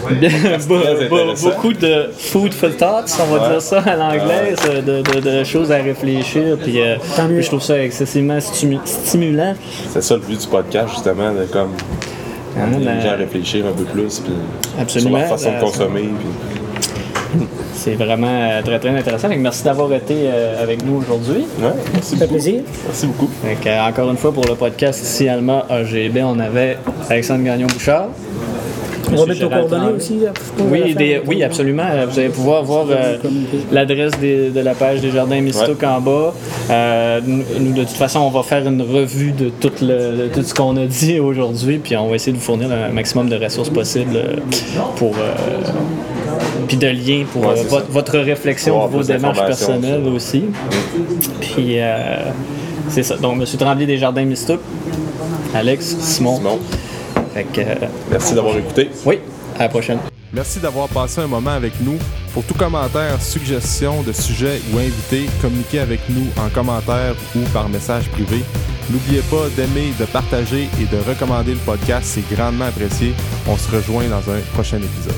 [SPEAKER 2] be- [laughs] be-
[SPEAKER 1] intéressant.
[SPEAKER 2] beaucoup de food for thoughts, on va dire ça à l'anglais, de, de- de choses à réfléchir. Puis, euh,
[SPEAKER 3] Tant mieux.
[SPEAKER 2] puis je trouve ça excessivement stimu- stimulant.
[SPEAKER 1] C'est ça le but du podcast, justement, de comme
[SPEAKER 2] la-
[SPEAKER 1] les gens à réfléchir un peu plus, puis
[SPEAKER 2] Absolument,
[SPEAKER 1] sur leur façon de consommer. Puis... [laughs]
[SPEAKER 2] C'est vraiment euh, très très intéressant. Merci d'avoir été euh, avec nous aujourd'hui.
[SPEAKER 1] Ouais, merci
[SPEAKER 3] Ça fait plaisir.
[SPEAKER 1] Merci beaucoup.
[SPEAKER 2] Euh, encore une fois pour le podcast ici Alma AGB, on avait Alexandre Gagnon-Bouchard.
[SPEAKER 3] On va mettre coordonnées aussi. pour
[SPEAKER 2] Oui, des- oui, absolument. Vous allez pouvoir voir euh, l'adresse de la page des Jardins Mystouk en bas. Euh, nous, de toute façon, on va faire une revue de tout, le, de tout ce qu'on a dit aujourd'hui, puis on va essayer de vous fournir le maximum de ressources possibles pour. euh, puis de liens pour
[SPEAKER 1] Ouais,
[SPEAKER 2] euh, votre, réflexion, vos démarches personnelles
[SPEAKER 1] ça.
[SPEAKER 2] aussi. Puis euh, c'est ça. Donc, M. Tremblay des Jardins Mystouk, Alex, Simon.
[SPEAKER 1] Simon,
[SPEAKER 2] Fait que, euh,
[SPEAKER 1] merci d'avoir écouté.
[SPEAKER 2] oui, à la prochaine.
[SPEAKER 1] Merci d'avoir passé un moment avec nous. Pour tout commentaire, suggestion de sujet ou invité, communiquez avec nous en commentaire ou par message privé. N'oubliez pas d'aimer, de partager et de recommander le podcast, c'est grandement apprécié. On se rejoint dans un prochain épisode.